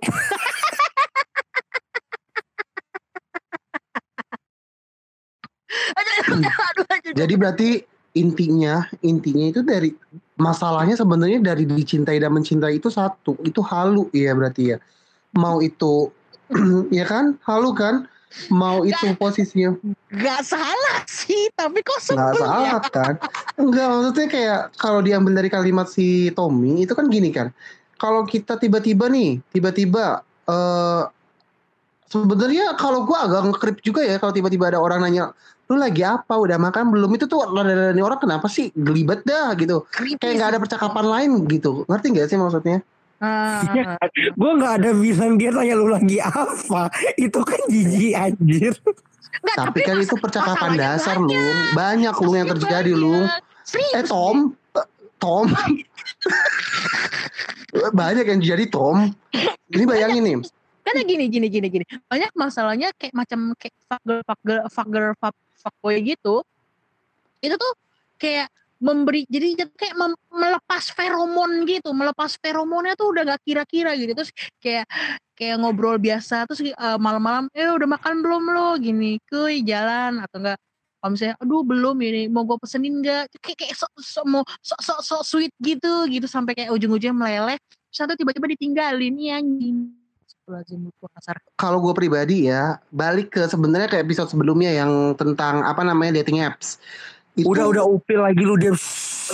Aduh, aduh, aduh. Jadi berarti intinya intinya itu dari masalahnya sebenarnya dari dicintai dan mencintai itu satu itu halu ya berarti ya. Mau itu ya kan? Halu kan? Mau itu posisinya. Gak salah sih, tapi kok nggak ya. salah kan? Enggak maksudnya kayak kalau diambil dari kalimat si Tommy itu kan gini kan? Kalau kita tiba-tiba nih tiba-tiba eh sebenarnya kalau gua agak ngekrip juga ya kalau tiba-tiba ada orang nanya lu lagi apa? Udah makan belum? Itu tuh ladani orang kenapa sih gelibet dah? Gitu. Creepy kayak nggak ada percakapan lain gitu. Ngerti nggak sih maksudnya? Kan? Gue gak ada bilang dia tanya lu lagi apa. Itu kan jijik anjir. Enggak, tapi kan mas- itu percakapan dasar banyak. lu banyak lu yang terjadi lu eh Tom? Tom? Banyak yang jadi Tom. Ini bayangin nih. Karena gini gini gini gini. Banyak masalahnya kayak macam kayak fuckgirl fuckgirl fuck, fuckboy gitu itu tuh kayak memberi jadi kayak mem- melepas feromon gitu melepas feromonnya tuh udah gak kira-kira gitu. Terus kayak kayak ngobrol biasa terus eh, malam-malam eh udah makan belum lo? Gini kuy jalan atau enggak kalau misalnya aduh belum ini mau gue pesenin nggak? Kayak kayak sok sok mau sok sok sok sweet gitu gitu sampai kayak ujung-ujungnya meleleh satu tiba-tiba ditinggalin iya anjing Kalau gue pribadi ya, balik ke sebenarnya kayak episode sebelumnya yang tentang apa namanya dating apps. Itu, Udah udah upil lagi lu dia.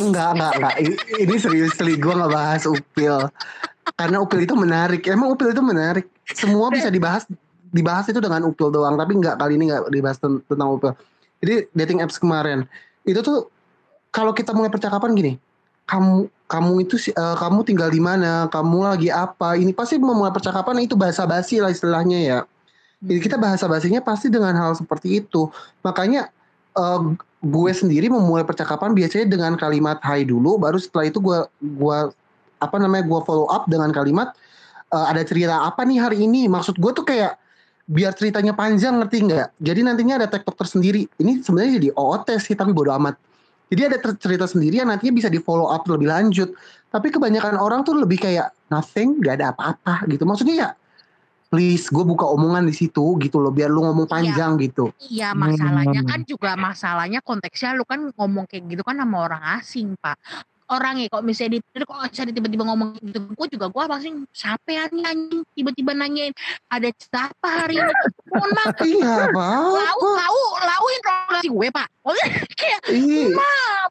Enggak, enggak, enggak. Ini serius gue nggak bahas upil. Karena upil itu menarik. Emang upil itu menarik. Semua bisa dibahas dibahas itu dengan upil doang. Tapi enggak kali ini enggak dibahas ten- tentang upil. Jadi dating apps kemarin itu tuh kalau kita mulai percakapan gini, kamu kamu itu eh, kamu tinggal di mana, kamu lagi apa, ini pasti memulai percakapan itu bahasa basi lah istilahnya ya. Jadi kita bahasa basinya pasti dengan hal seperti itu. Makanya eh, gue sendiri memulai percakapan biasanya dengan kalimat hai dulu, baru setelah itu gue gua apa namanya gue follow up dengan kalimat eh, ada cerita apa nih hari ini. Maksud gue tuh kayak biar ceritanya panjang ngerti nggak? Jadi nantinya ada tektok tersendiri. Ini sebenarnya jadi OOT sih tapi bodo amat. Jadi ada cerita sendiri yang nantinya bisa di follow up lebih lanjut. Tapi kebanyakan orang tuh lebih kayak nothing, gak ada apa-apa gitu. Maksudnya ya please gue buka omongan di situ gitu loh biar lu ngomong panjang gitu. Iya masalahnya Hmm. kan juga masalahnya konteksnya lu kan ngomong kayak gitu kan sama orang asing pak orang ya kok misalnya di Twitter kok misalnya tiba-tiba ngomong gitu. Gue juga gue pasti nih anjing tiba-tiba nanyain ada cerita apa hari ini? Mohon maaf. Iya lau lau lau interogasi gue pak. Kayak maaf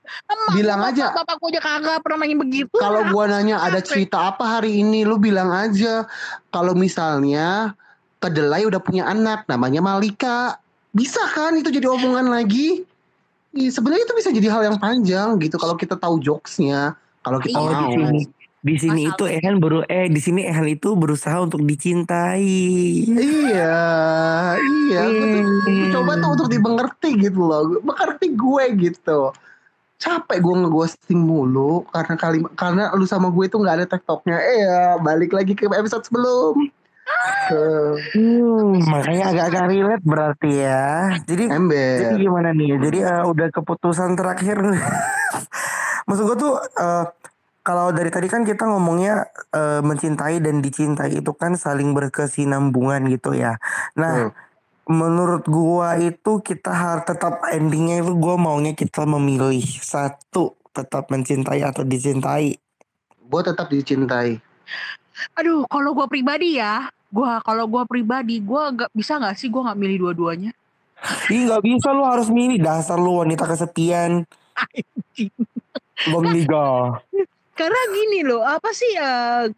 Bilang bapak, aja. bapak gue aja kagak pernah nanya begitu. Kalau gua nanya ada cerita apa hari ini, lu bilang aja. Kalau misalnya kedelai udah punya anak, namanya Malika, bisa kan itu jadi omongan lagi? Iya, sebenarnya itu bisa jadi hal yang panjang gitu kalau kita tahu jokesnya, kalau kita Iya. Oh di mau. sini di sini Masalah. itu Ehan baru eh di sini Ehan itu berusaha untuk dicintai. Iya, iya. Gua tuh Hmm. coba tuh untuk dimengerti gitu loh, mengerti gue gitu. Capek gue ngeghosting mulu karena kalimat karena lu sama gue tuh nggak ada tektoknya. Eh ya, balik lagi ke episode sebelum. Hmm, makanya agak-agak relate berarti ya. Jadi Jadi ember. gimana nih? Jadi eh, udah keputusan terakhir. Maksud gue tuh eh, kalau dari tadi kan kita ngomongnya eh, mencintai dan dicintai itu kan saling berkesinambungan gitu ya. Nah, Hmm. menurut gua itu kita harus tetap endingnya itu gua maunya kita memilih satu tetap mencintai atau dicintai. Gue tetap dicintai. aduh kalau gue pribadi ya gue kalau gue pribadi gue nggak bisa nggak sih gue nggak milih dua-duanya Ih nggak bisa lu harus milih dasar lu wanita kesepian. Anjing. Bang Liga. karena gini loh apa sih eh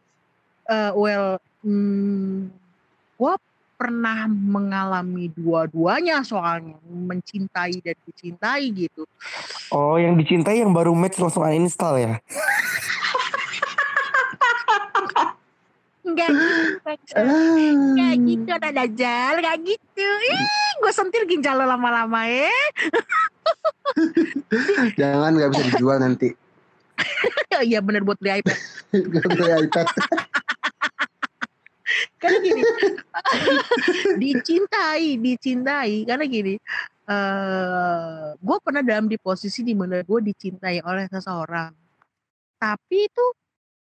eh, well hmm, gue pernah mengalami dua-duanya soalnya mencintai dan dicintai gitu Oh yang dicintai yang baru match langsung uninstall ya. Enggak gitu. Enggak gitu ada dajal Enggak gitu Ih gue sentil ginjal lo lama-lama ya Jangan nggak bisa dijual nanti. Iya bener buat beli iPad bisa iPad. Karena gini Dicintai Dicintai Karena gini eh gue pernah dalam di posisi di mana gue dicintai oleh seseorang tapi itu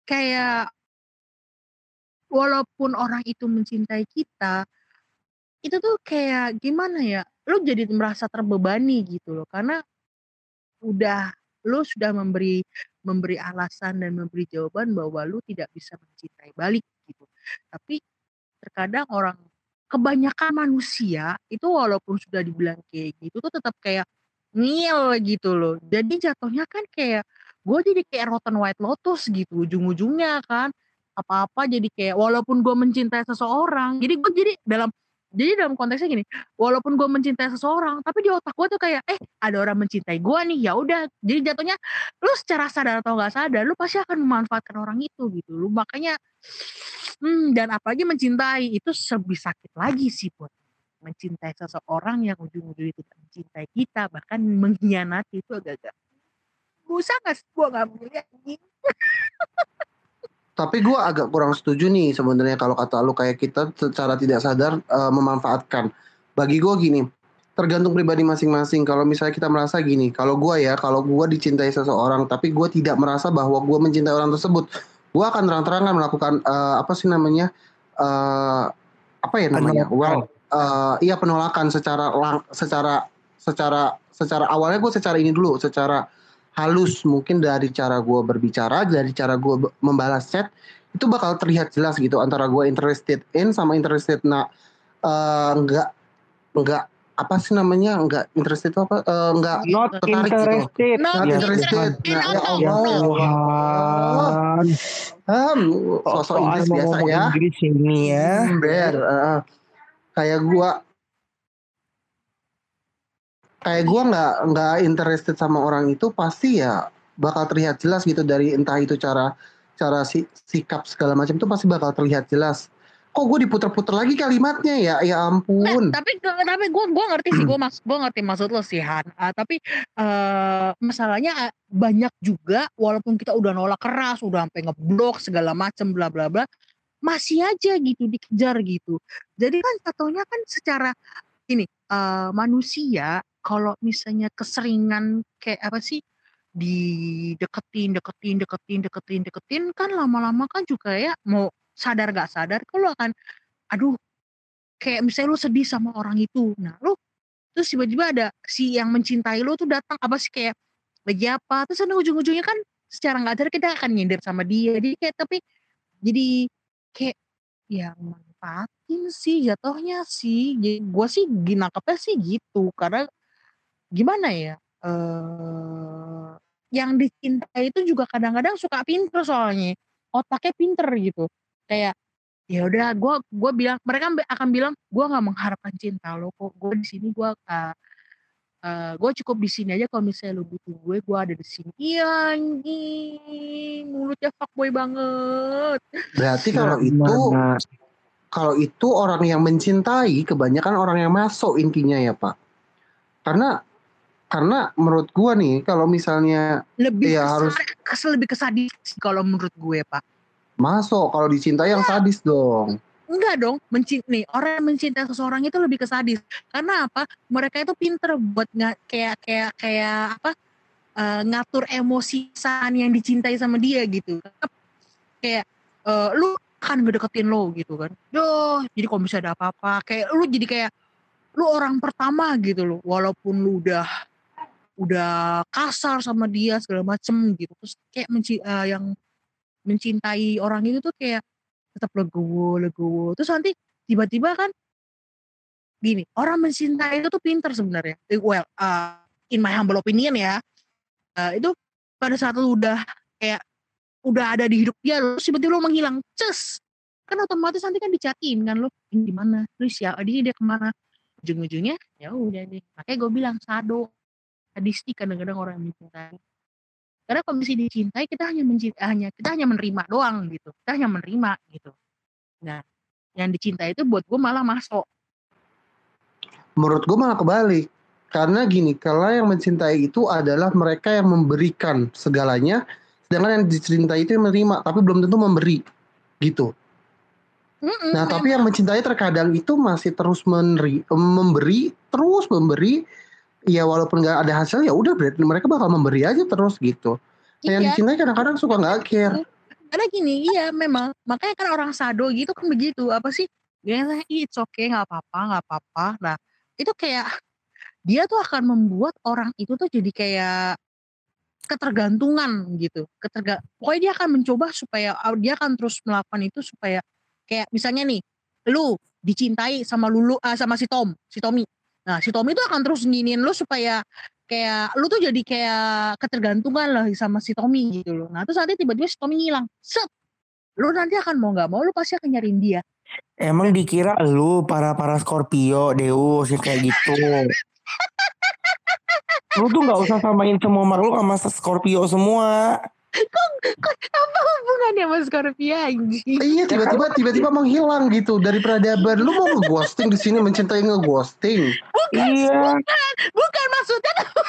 kayak walaupun orang itu mencintai kita itu tuh kayak gimana ya lu jadi merasa terbebani gitu loh. Karena udah lu sudah memberi memberi alasan dan memberi jawaban bahwa lu tidak bisa mencintai balik gitu. Tapi terkadang orang kebanyakan manusia itu walaupun sudah dibilang kayak gitu tuh tetap kayak ngil gitu loh. Jadi jatuhnya kan kayak gue jadi kayak rotten white lotus gitu ujung-ujungnya kan apa-apa jadi kayak walaupun gue mencintai seseorang jadi gue jadi dalam jadi dalam konteksnya gini walaupun gue mencintai seseorang tapi di otak gue tuh kayak eh ada orang mencintai gue nih ya udah. Jadi jatuhnya lu secara sadar atau nggak sadar lu pasti akan memanfaatkan orang itu gitu. Lu makanya hmm, dan apalagi mencintai itu lebih sakit lagi sih buat mencintai seseorang yang ujung-ujungnya tidak mencintai kita bahkan mengkhianati itu agak-agak bisa nggak gue nggak milih anjing Tapi gue agak kurang setuju nih sebenarnya kalau kata lu kayak kita secara tidak sadar eh, memanfaatkan. Bagi gue gini, tergantung pribadi masing-masing. Kalau misalnya kita merasa gini, kalau gue ya, kalau gue dicintai seseorang, tapi gue tidak merasa bahwa gue mencintai orang tersebut, gue akan terang-terangan melakukan eh, apa sih namanya, eh, apa ya namanya, well, eh, iya penolakan secara lang, secara secara secara awalnya gue secara ini dulu, secara halus mungkin dari cara gue berbicara, dari cara gue membalas chat itu bakal terlihat jelas gitu antara gue interested in sama interested na uh, nggak nggak apa sih namanya nggak interested itu apa uh, nggak Not tertarik gitu. interested. Not Not Ya interested. interested. Nah, ya Ya Allah. Tuhan. Um, sosok Soal Inggris biasa ya. Inggris ini ya. Hmm, Ber, uh, kayak gua kayak gua nggak nggak interested sama orang itu pasti ya bakal terlihat jelas gitu dari entah itu cara cara si, sikap segala macam itu pasti bakal terlihat jelas. Kok gue diputer-puter lagi kalimatnya ya? Ya Nah, ampun. tapi tapi gue gua ngerti sih gue mas gue ngerti maksud lo sih Han Ah, tapi eh masalahnya ah, banyak juga walaupun kita udah nolak keras udah sampai ngeblok segala macem bla bla bla masih aja gitu dikejar gitu jadi kan contohnya kan secara ini eh manusia kalau misalnya keseringan kayak apa sih? Dideketin deketin deketin deketin deketin kan lama-lama kan juga ya mau sadar gak sadar kalau akan aduh kayak misalnya lu sedih sama orang itu. Nah lu terus tiba-tiba ada si yang mencintai lu tuh datang apa sih kayak lagi apa? Terus ada ujung-ujungnya kan secara nggak sadar kita akan nyindir sama dia. Jadi kayak tapi jadi kayak ya manfaatin sih jatuhnya sih. Jadi gue sih nangkepnya sih gitu karena gimana ya eh yang dicintai itu juga kadang-kadang suka pinter soalnya. Otaknya pinter gitu. Kayak ya udah gue gue bilang mereka akan bilang gue nggak mengharapkan cinta lo kok. Gue di sini gue uh, uh, gue cukup di sini aja kalau misalnya lo butuh gue gue ada di sini. Iya anjing. Mulutnya fuckboy banget. Berarti kalau Nah, itu kalau itu orang yang mencintai kebanyakan orang yang masuk intinya ya Pak. Karena karena menurut gua nih kalau misalnya lebih Iya, kesar, harus- kes lebih kesadis kalau menurut gue pak. Masuk kalau dicintai yang sadis dong. enggak dong mencint nih orang yang mencintai seseorang itu lebih kesadis karena apa? Mereka itu pinter buat nggak kayak kayak kayak apa? Eh, ngatur emosi saat yang dicintai sama dia gitu. Kayak eh, lu kan ngedeketin lo gitu kan. Duh, jadi kalau misalnya ada apa-apa kayak lu jadi kayak lu orang pertama gitu loh walaupun lu udah udah kasar sama dia segala macem gitu. Terus kayak menci eh, yang mencintai orang itu tuh kayak tetap legowo legowo. Terus nanti tiba-tiba kan gini orang mencintai itu tuh pinter sebenarnya. Eh, well uh, in my humble opinion ya uh, itu pada saat lu udah kayak udah ada di hidup dia terus tiba-tiba lu menghilang ces! Kan otomatis nanti kan dicatin kan lu di mana? Lu siapa dia dia ke mana? Ujung-ujungnya ya udah deh. Makanya gue bilang sado sadistik kadang-kadang orang yang mencintai karena kalau misalnya dicintai kita hanya mencintai hanya kita hanya menerima doang gitu kita hanya menerima gitu nah yang dicintai itu buat gue malah masuk Menurut gua malah kebalik. Karena gini, kalau yang mencintai itu adalah mereka yang memberikan segalanya, sedangkan yang dicintai itu yang menerima, tapi belum tentu memberi. Gitu. Mm-mm, Nah, tapi yang mencintai terkadang itu masih terus meneri, memberi, terus memberi. Ya walaupun nggak ada hasil ya udah berarti mereka bakal memberi aja terus gitu. Nah, yang iya. dicintai kadang-kadang suka nggak care. karena gini iya memang. Makanya kan orang sado gitu kan begitu. Apa sih? Dia bilang, "Ih, it's okay nggak apa-apa nggak apa-apa. Nah itu kayak dia tuh akan membuat orang itu tuh jadi kayak ketergantungan gitu. Keterga pokoknya dia akan mencoba supaya dia akan terus melakukan itu supaya kayak misalnya nih lu dicintai sama lulu ah, sama si Tom si Tommy nah si Tommy itu akan terus nginin lu supaya kayak lu tuh jadi kayak ketergantungan lah sama si Tommy gitu loh nah terus nanti tiba-tiba si Tommy ngilang set lu nanti akan mau nggak mau lu pasti akan nyariin dia Emang dikira lu para para Scorpio, Deus yang kayak gitu. lu tuh nggak usah samain semua makhluk sama Scorpio semua. Kok apa hubungannya sama Scorpio anjing Iya tiba-tiba tiba-tiba menghilang gitu dari peradaban. Lu mau ngeghosting di sini mencintai ngeghosting. Iya. bukan maksudnya tuh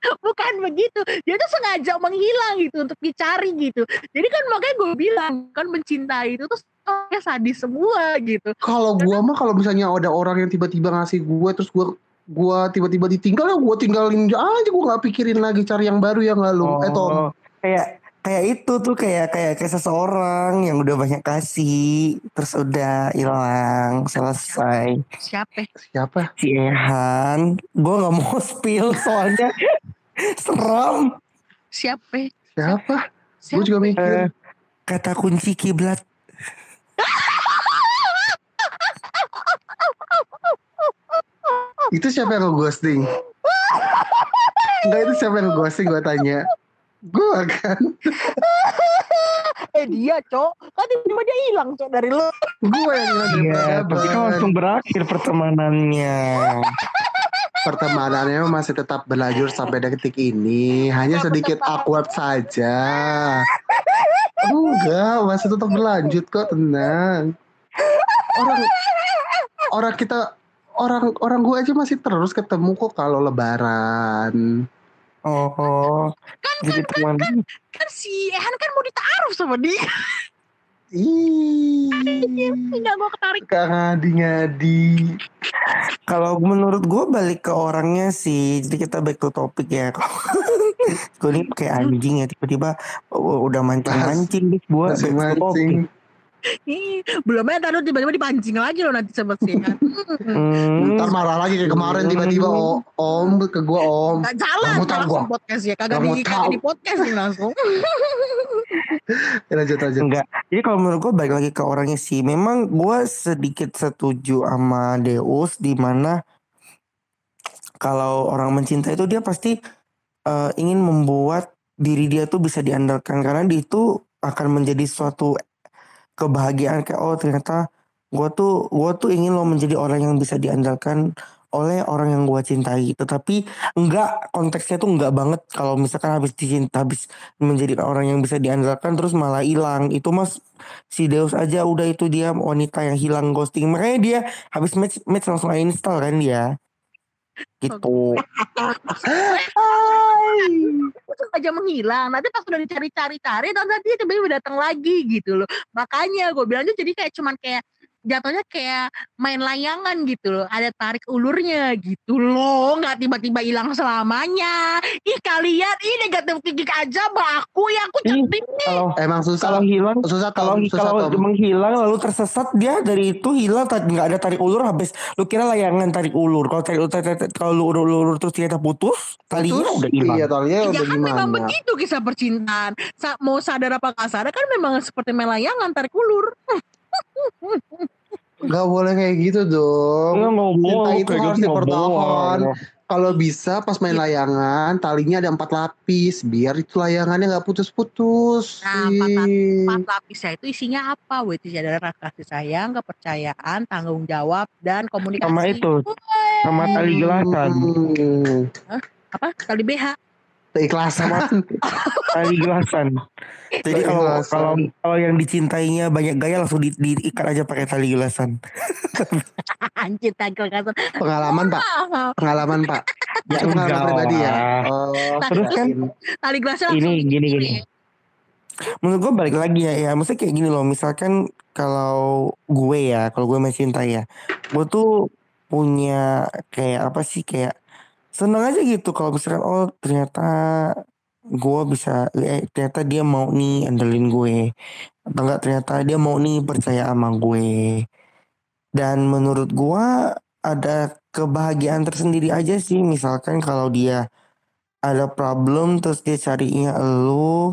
bukan begitu dia tuh sengaja menghilang gitu untuk dicari gitu jadi kan makanya gue bilang kan mencintai itu tuh orangnya sadis semua gitu Kalau gua mah kalau misalnya ada orang yang tiba-tiba ngasih gue terus gua gua tiba-tiba ditinggal ya gua tinggalin aja gua nggak pikirin lagi cari yang baru ya nggak lu. Eh Tom. Oh, kayak kayak itu tuh kayak kayak kayak seseorang yang udah banyak kasih terus udah hilang selesai Siapa? Siapa? si Ehan gue nggak mau spill soalnya seram Siapa? Siapa? Gue Siapa? juga mikir. Eh, kata kunci kiblat Itu siapa yang nge-ghosting? Enggak itu siapa yang nge-ghosting gue tanya. Gue kan. Eh dia, Cok. Kan tiba-tiba dia hilang, Cok, dari lu. Gue yang bilang dari Iya, tapi kan langsung berakhir pertemanannya. Pertemanannya masih tetap berlanjut sampai detik ini. Hanya sedikit awkward saja. Enggak, masih tetap berlanjut kok, tenang. Orang orang kita orang orang gue aja masih terus ketemu kok kalau lebaran. Oh, jadi teman. Kan si Ehan kan mau ditaruh sama dia. Ih, Enggak gue ketarik. Ngadi-ngadi. Kalau menurut gue balik ke orangnya sih. Jadi kita back to topik ya. gue ini kayak anjing ya tiba-tiba oh, udah mancing-mancing gue back to topik. Belum aja taruh tiba-tiba dipancing lagi loh nanti sama si Ehan. Hmm, Ntar marah lagi kayak kemarin tiba-tiba oh, om ke gue om. Gak salah, Kamu tahu gua. podcast ya. Kagak di, kagak di podcast nih langsung. Ya, lanjut lanjut. enggak. Jadi kalau menurut gue balik lagi ke orangnya sih. Memang gue sedikit setuju sama Deus di mana kalau orang mencinta itu dia pasti eh, ingin membuat diri dia tuh bisa diandalkan karena dia itu akan menjadi suatu kebahagiaan kayak oh ternyata gue tuh gue tuh ingin lo menjadi orang yang bisa diandalkan oleh orang yang gue cintai. Tetapi enggak konteksnya tuh enggak banget. Kalau misalkan habis dicinta habis menjadi orang yang bisa diandalkan terus malah hilang. Itu mas si Deus aja udah itu dia wanita yang hilang ghosting. Makanya dia habis match match langsung install kan dia gitu aja menghilang. Nanti pas udah dicari-cari-cari, dan nanti tiba-tiba datang lagi gitu loh. Makanya gue bilang tuh jadi kayak cuman kayak jatuhnya kayak main layangan gitu loh. Ada tarik ulurnya gitu loh. Nggak tiba-tiba hilang selamanya. Ih kalian ini negatif thinking aja bah aku ya aku cantik nih. kalau Emang susah. kalau hilang susah kalau susah kalau Tom. menghilang lalu tersesat dia dari itu hilang nggak ada tarik ulur habis lu kira layangan tarik ulur kalau tarik ulur kalau lu ulur, ulur terus ternyata putus talinya Putus? udah hilang Iya, talinya Ya udah kan memang gimana? begitu kisah percintaan. Sa- mau sadar apa nggak sadar kan memang seperti main layangan tarik ulur. Gak boleh kayak gitu dong. Nggak ngomong Cinta itu harus gitu nggak dipertahan. boleh. Kalau bisa pas main layangan talinya ada empat lapis biar itu layangannya nggak putus-putus. Nah, empat lapis. Empat lapisnya itu isinya apa? Itu adalah kasih sayang, kepercayaan, tanggung jawab, dan komunikasi. Sama itu, sama tali gelasan Hmm. apa? Tali BH. Keikhlasan. tali gelasan jadi kalau kalau kalau yang dicintainya banyak gaya langsung di, diikat aja pakai tali gelasan Anjir, tali gelasan. Pengalaman pak, pengalaman pak. Ya, pengalaman enggak pribadi ya. Oh, Terus kan. Tali gelasan Ini, gini, ini. gini. menurut gue balik lagi ya ya maksudnya kayak gini loh misalkan kalau gue ya kalau gue masih cinta ya gue tuh punya kayak apa sih kayak seneng aja gitu kalau misalkan oh ternyata gue bisa eh, ternyata dia mau nih andelin gue. Atau enggak ternyata dia mau nih percaya sama gue. Dan menurut gue ada kebahagiaan tersendiri aja sih. Misalkan kalau dia ada problem terus dia carinya elu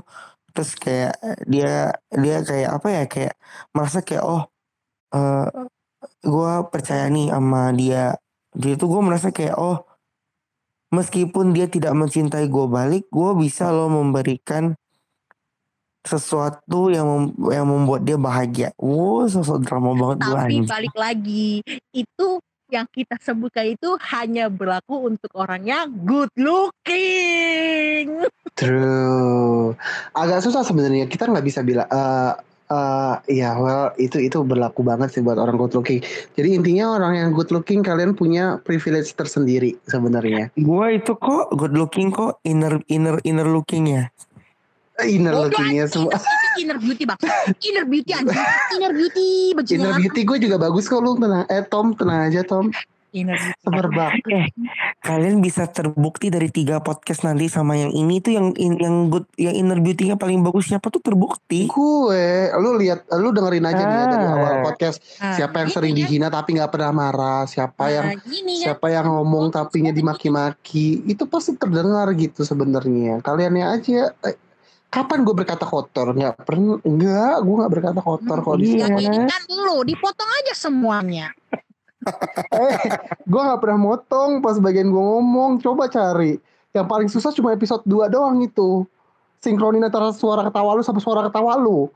terus kayak dia dia kayak apa ya kayak merasa kayak oh eh gue percaya nih sama dia. Dia tuh gue merasa kayak oh meskipun dia tidak mencintai gue balik gue bisa loh memberikan sesuatu yang mem- yang membuat dia bahagia wow sosok drama banget gue Tapi anjing balik lagi, itu yang kita sebutkan itu hanya berlaku untuk orangnya good looking. True. Agak susah sebenarnya. Kita nggak bisa bilang. eh eh, ya, well itu itu berlaku banget sih buat orang good looking. Jadi intinya orang yang good looking kalian punya privilege tersendiri sebenarnya. gue itu kok good looking kok inner inner inner looking ya Inner Bodoh lookingnya semua. Inner beauty bang. Inner beauty anjing. Inner beauty. Inner beauty gue juga bagus kok lu tenang. Eh Tom tenang aja Tom. Beauty. Semerbak. Eh, kalian bisa terbukti dari tiga podcast nanti sama yang ini tuh yang in- yang good yang inner beauty-nya paling bagus siapa tuh terbukti. Gue, lu lihat, lu dengerin aja nih ya dari Ah. awal podcast. Nah, Siapa yang sering ya. dihina tapi nggak pernah marah, siapa yang gini kan. siapa yang ngomong tapinya dimaki-maki, itu pasti terdengar gitu sebenarnya. Kaliannya aja. eh, kapan gue berkata kotor? Nggak pernah. Enggak, gue nggak berkata kotor kok di Iya. Yang sini. ini kan lu, dipotong aja semuanya. Eh, gue nggak pernah motong pas bagian gue ngomong. Coba cari. Yang paling susah cuma episode 2 doang itu. Sinkronin antara suara ketawa lu sama suara ketawa lu.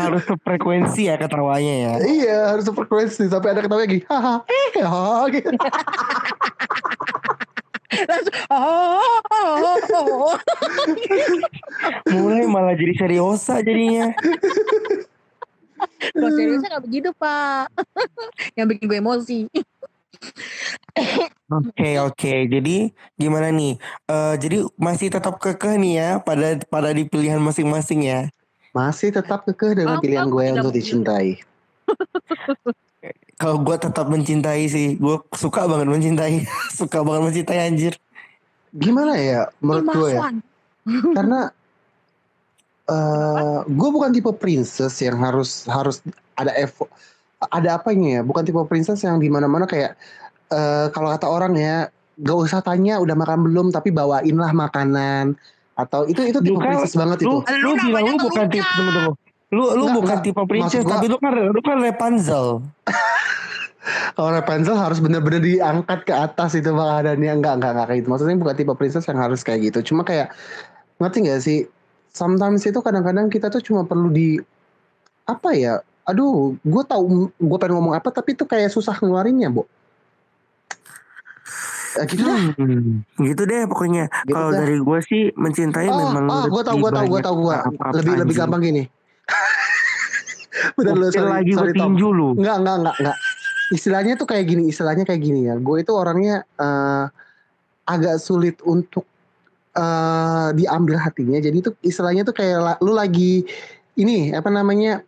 Harus sefrekuensi ya ketawanya ya. Iya harus frekuensi sampai ada ketawa lagi. Haha, eh, gitu. Langsung, oh, oh, oh, oh. Mulai malah jadi seriosa jadinya. Kalau seriusnya gak begitu pak. Yang bikin gue emosi. Oke oke. Jadi gimana nih? Eh jadi masih tetap kekeh nih ya pada pada di pilihan masing-masing ya. Masih tetap kekeh dengan Aku- pilihan gue untuk dicintai. Kalau gue tetap mencintai sih, gue suka banget mencintai, suka banget mencintai anjir. Gimana ya menurut gue ya? Karena eh gue bukan tipe princess yang harus harus ada effort ada apanya ya? Bukan tipe princess yang di mana mana kayak eh kalau kata orang ya gak usah tanya udah makan belum tapi bawain lah makanan. Atau itu itu tipe Lu princess banget itu. Lu, Lu lu bilang lu bukan tipe tunggu tunggu. Lu lu Enggak, bukan enggak. tipe princess tapi lu kan lu kan Rapunzel. kalau Rapunzel harus bener-bener diangkat ke atas itu makanannya enggak enggak enggak kayak gitu. Maksudnya bukan tipe princess yang harus kayak gitu. Cuma kayak ngerti gak sih sometimes itu kadang-kadang kita tuh cuma perlu di apa ya aduh gue tahu gue pengen ngomong apa tapi itu kayak susah ngeluarinnya bu Ya, gitu dah. Hmm, gitu deh pokoknya. Gitu Kalau dari gue sih mencintai Oh, memang oh, gue tau, gue tau, gue tau, gue lebih lebih gampang gini. Bener lu, sorry, lagi sorry Tom. petinju lu. Enggak, enggak, enggak, enggak. Istilahnya tuh kayak gini, istilahnya kayak gini ya. Gue itu orangnya eh, agak sulit untuk eh, diambil hatinya. Jadi itu istilahnya tuh kayak la- lu lagi ini apa namanya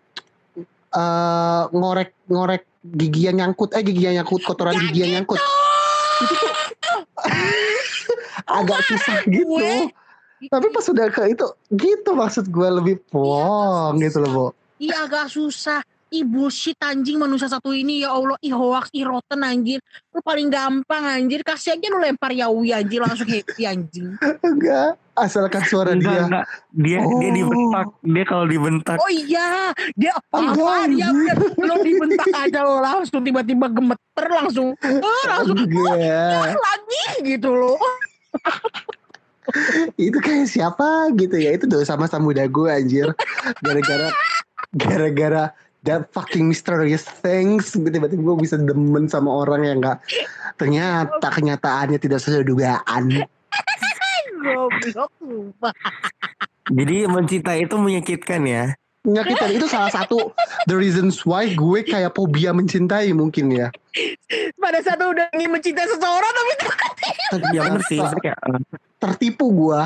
eh ngorek ngorek gigi yang nyangkut, eh gigi yang nyangkut, kotoran gigi yang nyangkut. Itu tuh agak susah gitu. Tapi pas udah ke itu gitu maksud gue lebih plong gitu loh, Bo. Iya agak susah. Ih bullshit anjing manusia satu ini ya Allah. Ih hoax, ih rotten anjir. Lu paling gampang anjir. Kasih aja lu lempar yawi anjir langsung happy anjing. Enggak, asalkan suara Enggak, dia. enggak. Dia dia Oh. dibentak. Dia kalau dibentak Oh iya. Dia apa Enggak, dia belum dibentak aja lo langsung tiba-tiba gemeter langsung. Eh, langsung Enggak. lagi gitu loh. itu kayak siapa gitu ya itu dosa masa muda gue anjir gara-gara gara-gara that fucking mysterious things tiba-tiba gue bisa demen sama orang yang nggak ternyata kenyataannya tidak sesuai dugaan Goblok. Jadi mencintai itu menyakitkan ya. nyakitan itu salah satu the reasons why gue kayak fobia mencintai mungkin ya Pada saat udah ingin mencintai seseorang tapi Ya bener sih. maksudnya kayak, eh, tertipu gue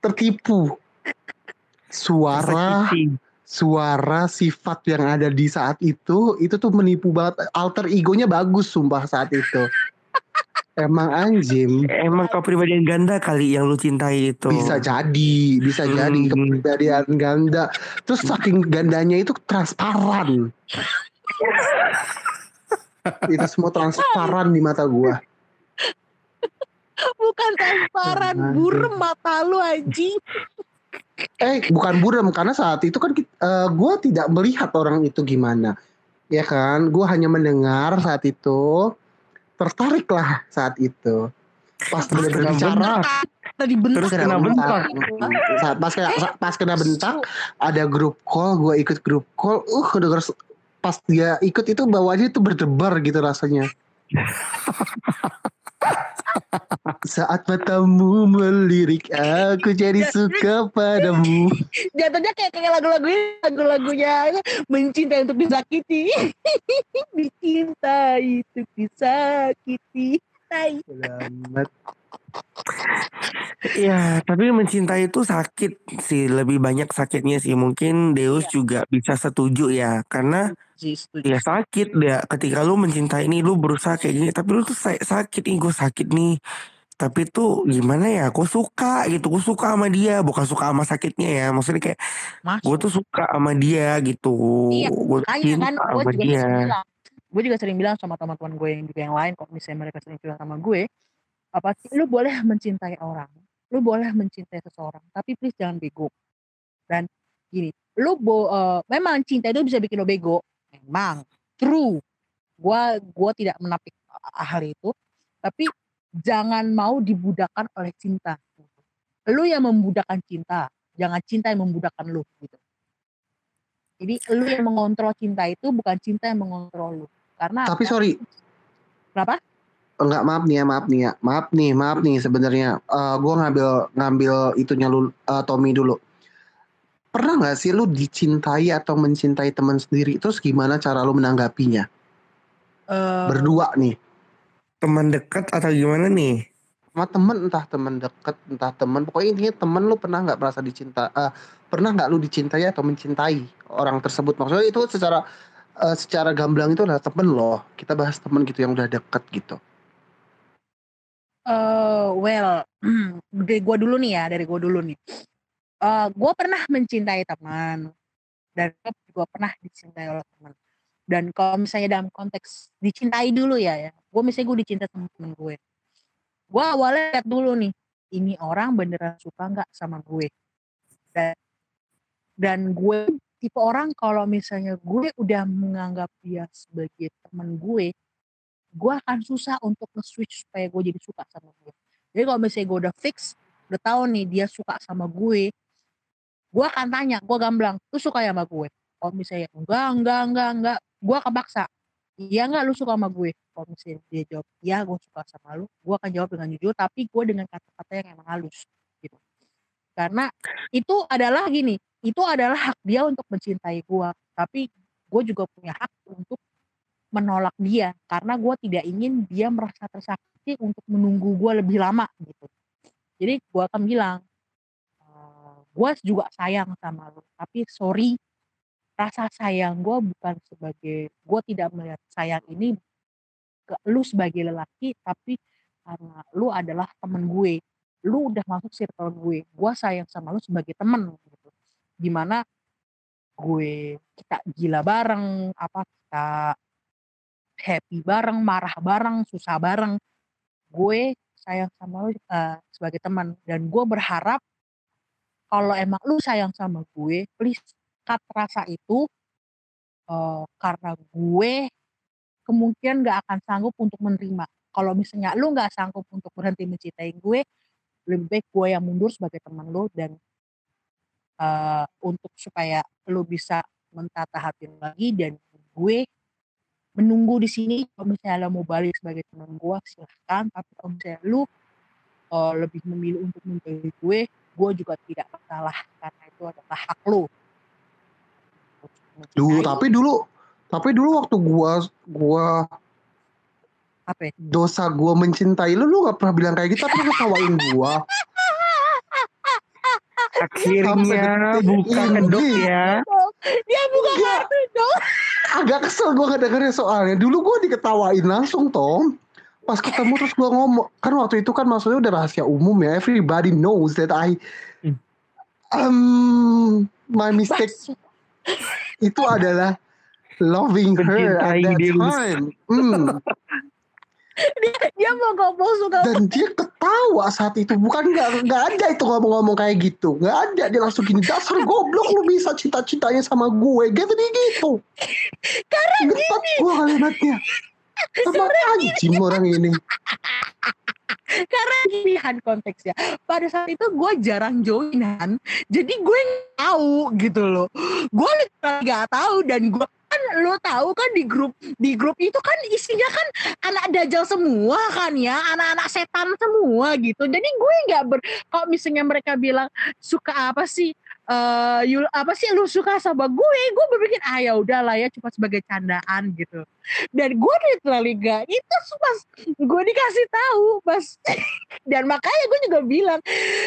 tertipu suara. Suara sifat yang ada di saat itu itu tuh menipu banget. Alter egonya bagus sumpah saat itu. Emang anjim Emang kepribadian ganda kali yang lu cintai itu. bisa jadi bisa Hmm. jadi kepribadian ganda. Terus saking gandanya itu transparan. Itu semua transparan di mata gua. Bukan transparan burem mata lu anjing. Eh bukan buram karena saat itu kan kit- eh, gua tidak melihat orang itu gimana. Ya kan? Gua hanya mendengar saat itu. Tertarik lah saat itu. Pas Terus benar kena bicara Tadi bentak. Terus kena bentak. saat pas kena pas kena bentak ada grup call gue ikut grup call. Uh denger su- pas dia ikut itu bawaannya itu berdebar gitu rasanya saat matamu melirik aku jadi suka padamu Jatuhnya kayak kayak lagu-lagu lagu-lagunya mencintai untuk disakiti. Dicintai untuk disakiti. Tai. selamat Ya, tapi mencintai itu sakit sih, lebih banyak sakitnya sih. Mungkin Deus juga bisa setuju ya, karena sih setuju. Ya sakit ya ketika lu mencintai ini lu berusaha kayak gini tapi lu tuh sa- sakit nih gue sakit nih. Tapi tuh gimana ya gue suka gitu. Gue suka sama dia bukan suka sama sakitnya ya. Maksudnya kayak gue tuh suka sama dia gitu. Iya, gue cinta kan gue sama juga dia. sering bilang, gue juga sering bilang sama teman-teman gue yang juga yang lain, kalau misalnya mereka sering curhat sama gue, apa sih, lu boleh mencintai orang, lu boleh mencintai seseorang, tapi please jangan bego. Dan gini, lu bo, eh, memang cinta itu bisa bikin lo bego, memang true. Gua gua tidak menapik hal itu, tapi jangan mau dibudakkan oleh cinta. Lu yang membudakkan cinta, jangan cinta yang membudakkan lu gitu. Jadi lu yang mengontrol cinta itu bukan cinta yang mengontrol lu. Karena Tapi sorry, Kenapa? enggak maaf nih ya, maaf nih ya, maaf nih, maaf nih sebenarnya. Eh gue ngambil ngambil itunya lu eh, Tommy dulu. Pernah nggak sih lu dicintai atau mencintai teman sendiri? Terus gimana cara lu menanggapinya? Eh, Berdua nih, teman dekat atau gimana nih sama temen entah temen deket, entah temen. Pokoknya intinya temen lu pernah nggak merasa dicinta? eh, pernah nggak lu dicintai atau mencintai orang tersebut? Maksudnya itu secara eh, secara gamblang itu adalah temen loh. Kita bahas temen gitu yang udah deket gitu. eh, well, dari gua dulu nih ya, dari gua dulu nih. Eh, gua pernah mencintai teman dan juga pernah dicintai oleh teman. Dan kalau misalnya dalam konteks dicintai dulu ya, ya. Gue misalnya gue dicintai temen gue. Gue awalnya lihat dulu nih, ini orang beneran suka nggak sama gue. Dan dan gue tipe orang kalau misalnya gue udah menganggap dia sebagai teman gue, gue akan susah untuk nge-switch supaya gue jadi suka sama dia. Jadi kalau misalnya gue udah fix, udah tahu nih dia suka sama gue, gue akan tanya, gue gamblang, lu suka ya sama gue? Kalau misalnya enggak, enggak, enggak, enggak, gue akan paksa. Iya enggak lu suka sama gue? Kalau misalnya dia jawab, iya gue suka sama lu, gue akan jawab dengan jujur, tapi gue dengan kata-kata yang emang halus. Gitu. Karena itu adalah gini, itu adalah hak dia untuk mencintai gue. Tapi gue juga punya hak untuk menolak dia karena gue tidak ingin dia merasa tersakiti untuk menunggu gue lebih lama gitu. Jadi gue akan bilang, gue juga sayang sama lo, tapi sorry rasa sayang gue bukan sebagai gue tidak melihat sayang ini ke lu sebagai lelaki tapi karena lu adalah temen gue. Lu udah masuk circle gue gue sayang sama lu sebagai temen gitu. Di mana gue kita gila bareng apa kita happy bareng marah bareng susah bareng. Gue sayang sama lu uh, sebagai teman dan gue berharap kalau emang lu sayang sama gue please cut rasa itu uh, karena gue kemungkinan gak akan sanggup untuk menerima. Kalau misalnya lu gak sanggup untuk berhenti mencintai gue, lebih baik gue yang mundur sebagai teman lu dan uh, untuk supaya lu bisa mentata hati lagi dan gue menunggu di sini kalau misalnya lo mau balik sebagai teman gue silahkan tapi kalau misalnya lu uh, lebih memilih untuk menjadi gue gue juga tidak masalah karena itu adalah hak lu Dulu tapi dulu tapi dulu waktu gua gua apa ya? dosa gua mencintai lu lu gak pernah bilang kayak gitu tapi lu ketawain gua. akhirnya buka kedok ya dia buka kartu dong Agak kesel gua ngedengernya soalnya. Dulu gua diketawain langsung Tom. Pas ketemu terus gua ngomong kan waktu itu kan maksudnya udah rahasia umum ya. Everybody knows that I um my mistake itu adalah loving her at that time. Hmm. dia, dia mau ngomong suka Dan dia ketawa saat itu. Bukan nggak nggak ada itu ngomong-ngomong kayak gitu. Nggak ada. Dia langsung gini. Dasar goblok lu bisa cinta-cintanya sama gue. Gitu dia gitu. karena Getat gue kalimatnya. Sama anjing orang ini. karena pilihan konteksnya. Pada saat itu gue jarang joinan jadi gue tahu gitu loh. Gue nggak tahu dan gue kan lo tahu kan di grup di grup itu kan isinya kan anak dajal semua kan ya anak-anak setan semua gitu. Jadi gue nggak ber kalau misalnya mereka bilang suka apa sih eh you- apa sih lu suka sama gue? Gue berpikir ah ya udahlah ya cuma sebagai candaan gitu. Dan gue literally gak itu pas gue dikasih tahu pas dan makanya gue juga bilang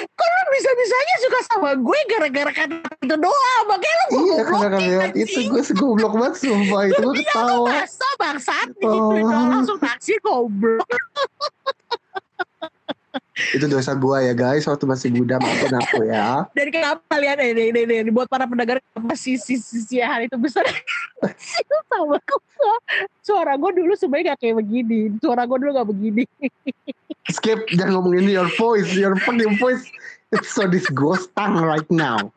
kok lu bisa bisanya suka sama gue gara-gara kata itu doang? Makanya lu gue Iya karena lihat itu gue goblok banget sumpah. Itu gue ketawa. Masa bangsat Oh. gitu langsung taksi goblok Itu dosa gue ya guys waktu masih muda maafin aku ya. dan kenapa kalian ini ini, ini, ini buat para pendengar kenapa si si si, si hal itu besar itu sama kok suara gue dulu sebenarnya gak kayak begini suara gue dulu gak begini Skip jangan ngomongin your voice, your fucking voice. It's so disgusting right now.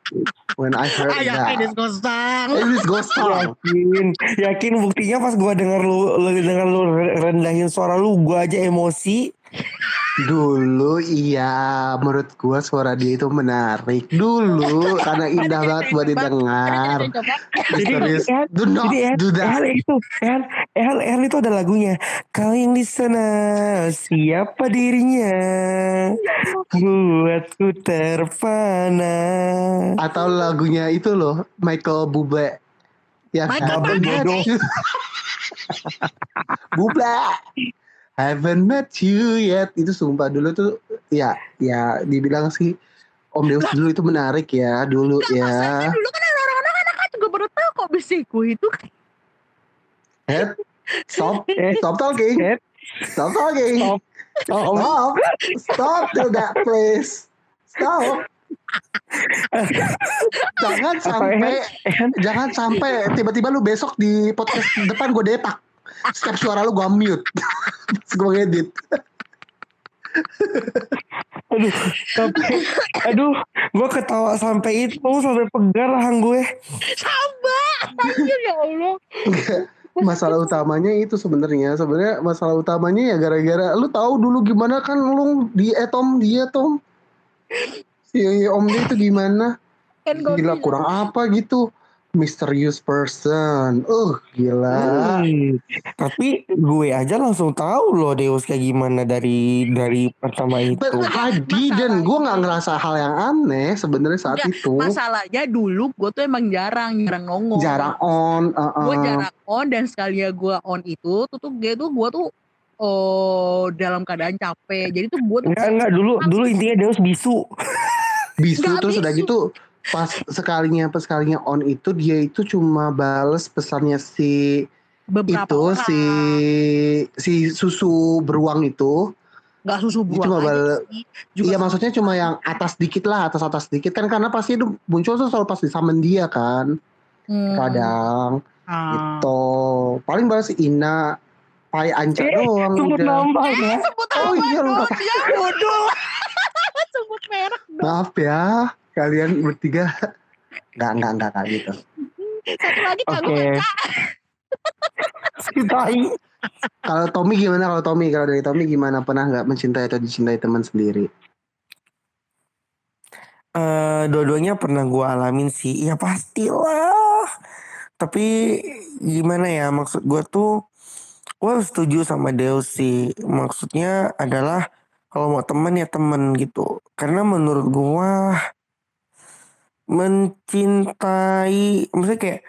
When I heard ayo that. ini It is disgusting. Yakin, yakin buktinya pas gua denger lu, lu denger lu rendahin suara lu, gua aja emosi. Dulu iya menurut gua suara dia itu menarik Dulu karena indah banget buat didengar Jadi, Do not jadi do that itu, Ehal, Ehal, Ehal itu ada lagunya. Kau yang di sana, siapa dirinya? Buatku terpana. Atau lagunya itu loh Michael Bublé Ya Michael Bodoh. you Bublé Haven't met you yet. Itu sumpah dulu tuh Ya ya dibilang sih Om Deus dulu itu menarik ya Dulu Masalahnya ya. dulu kan orang-orang anak kan juga baru tahu kok bisiku itu. Head Stop Eh, Stop talking. Head. Stop talking. Stop. Oh, Stop. Stop do that please Stop. Jangan sampai Jangan sampai tiba-tiba lu besok di podcast depan gue depak. Setiap suara lu gue mute. Gue ngedit. aduh, sampai, aduh, gua ketawa sampai itu, sampai pegal lahang gue. sabar anjir ya Allah Masalah utamanya itu sebenarnya sebenarnya masalah utamanya ya gara-gara lu tahu dulu gimana kan lu di etom dia Tom. Si Om dia itu gimana? kan gue Gila kurang apa gitu. Mysterious person. Uh, gila. Hmm, Tapi gue aja langsung tahu loh Deus kayak gimana dari dari pertama itu. But I didn't. Gue nggak ngerasa hal yang aneh sebenarnya saat Enggak, itu. masalahnya dulu gue tuh emang jarang jarang nongol Jarang on. uh, gue uh. jarang on dan sekali ya gue on itu tuh tuh gue tuh gue tuh oh dalam keadaan capek jadi tuh gue tuh Enggak enggak dulu dulu intinya Deus bisu. bisu Nggak terus udah bisu. gitu pas sekalinya pas sekalinya on itu dia itu cuma bales pesannya si beberapa itu orang. si si susu beruang itu. Nggak susu buang cuma bal- iya maksudnya cuma yang atas dikit lah atas atas dikit. Kan karena pasti itu muncul tuh selalu pas di summon dia kan. Hmm, kadang. Ah. gitu. Paling balas si Ina Pai Anca Eh, doang Sebut udah nama Eh, ya. sebut Oh apa iya, lupa. Ya bodoh. sebut merek dong. maaf ya kalian bertiga nggak nggak nggak kayak gitu Satu lagi. Si tai. Kalau Tommy gimana? Kalau Tommy, kalau dari Tommy gimana? Pernah nggak mencintai atau dicintai teman sendiri? Eh, dua-duanya pernah gue alamin sih. Ya pastilah. Tapi gimana ya maksud gue tuh gue setuju sama Deus sih. Maksudnya adalah kalau mau temen ya temen gitu. Karena menurut gue mencintai, maksudnya kayak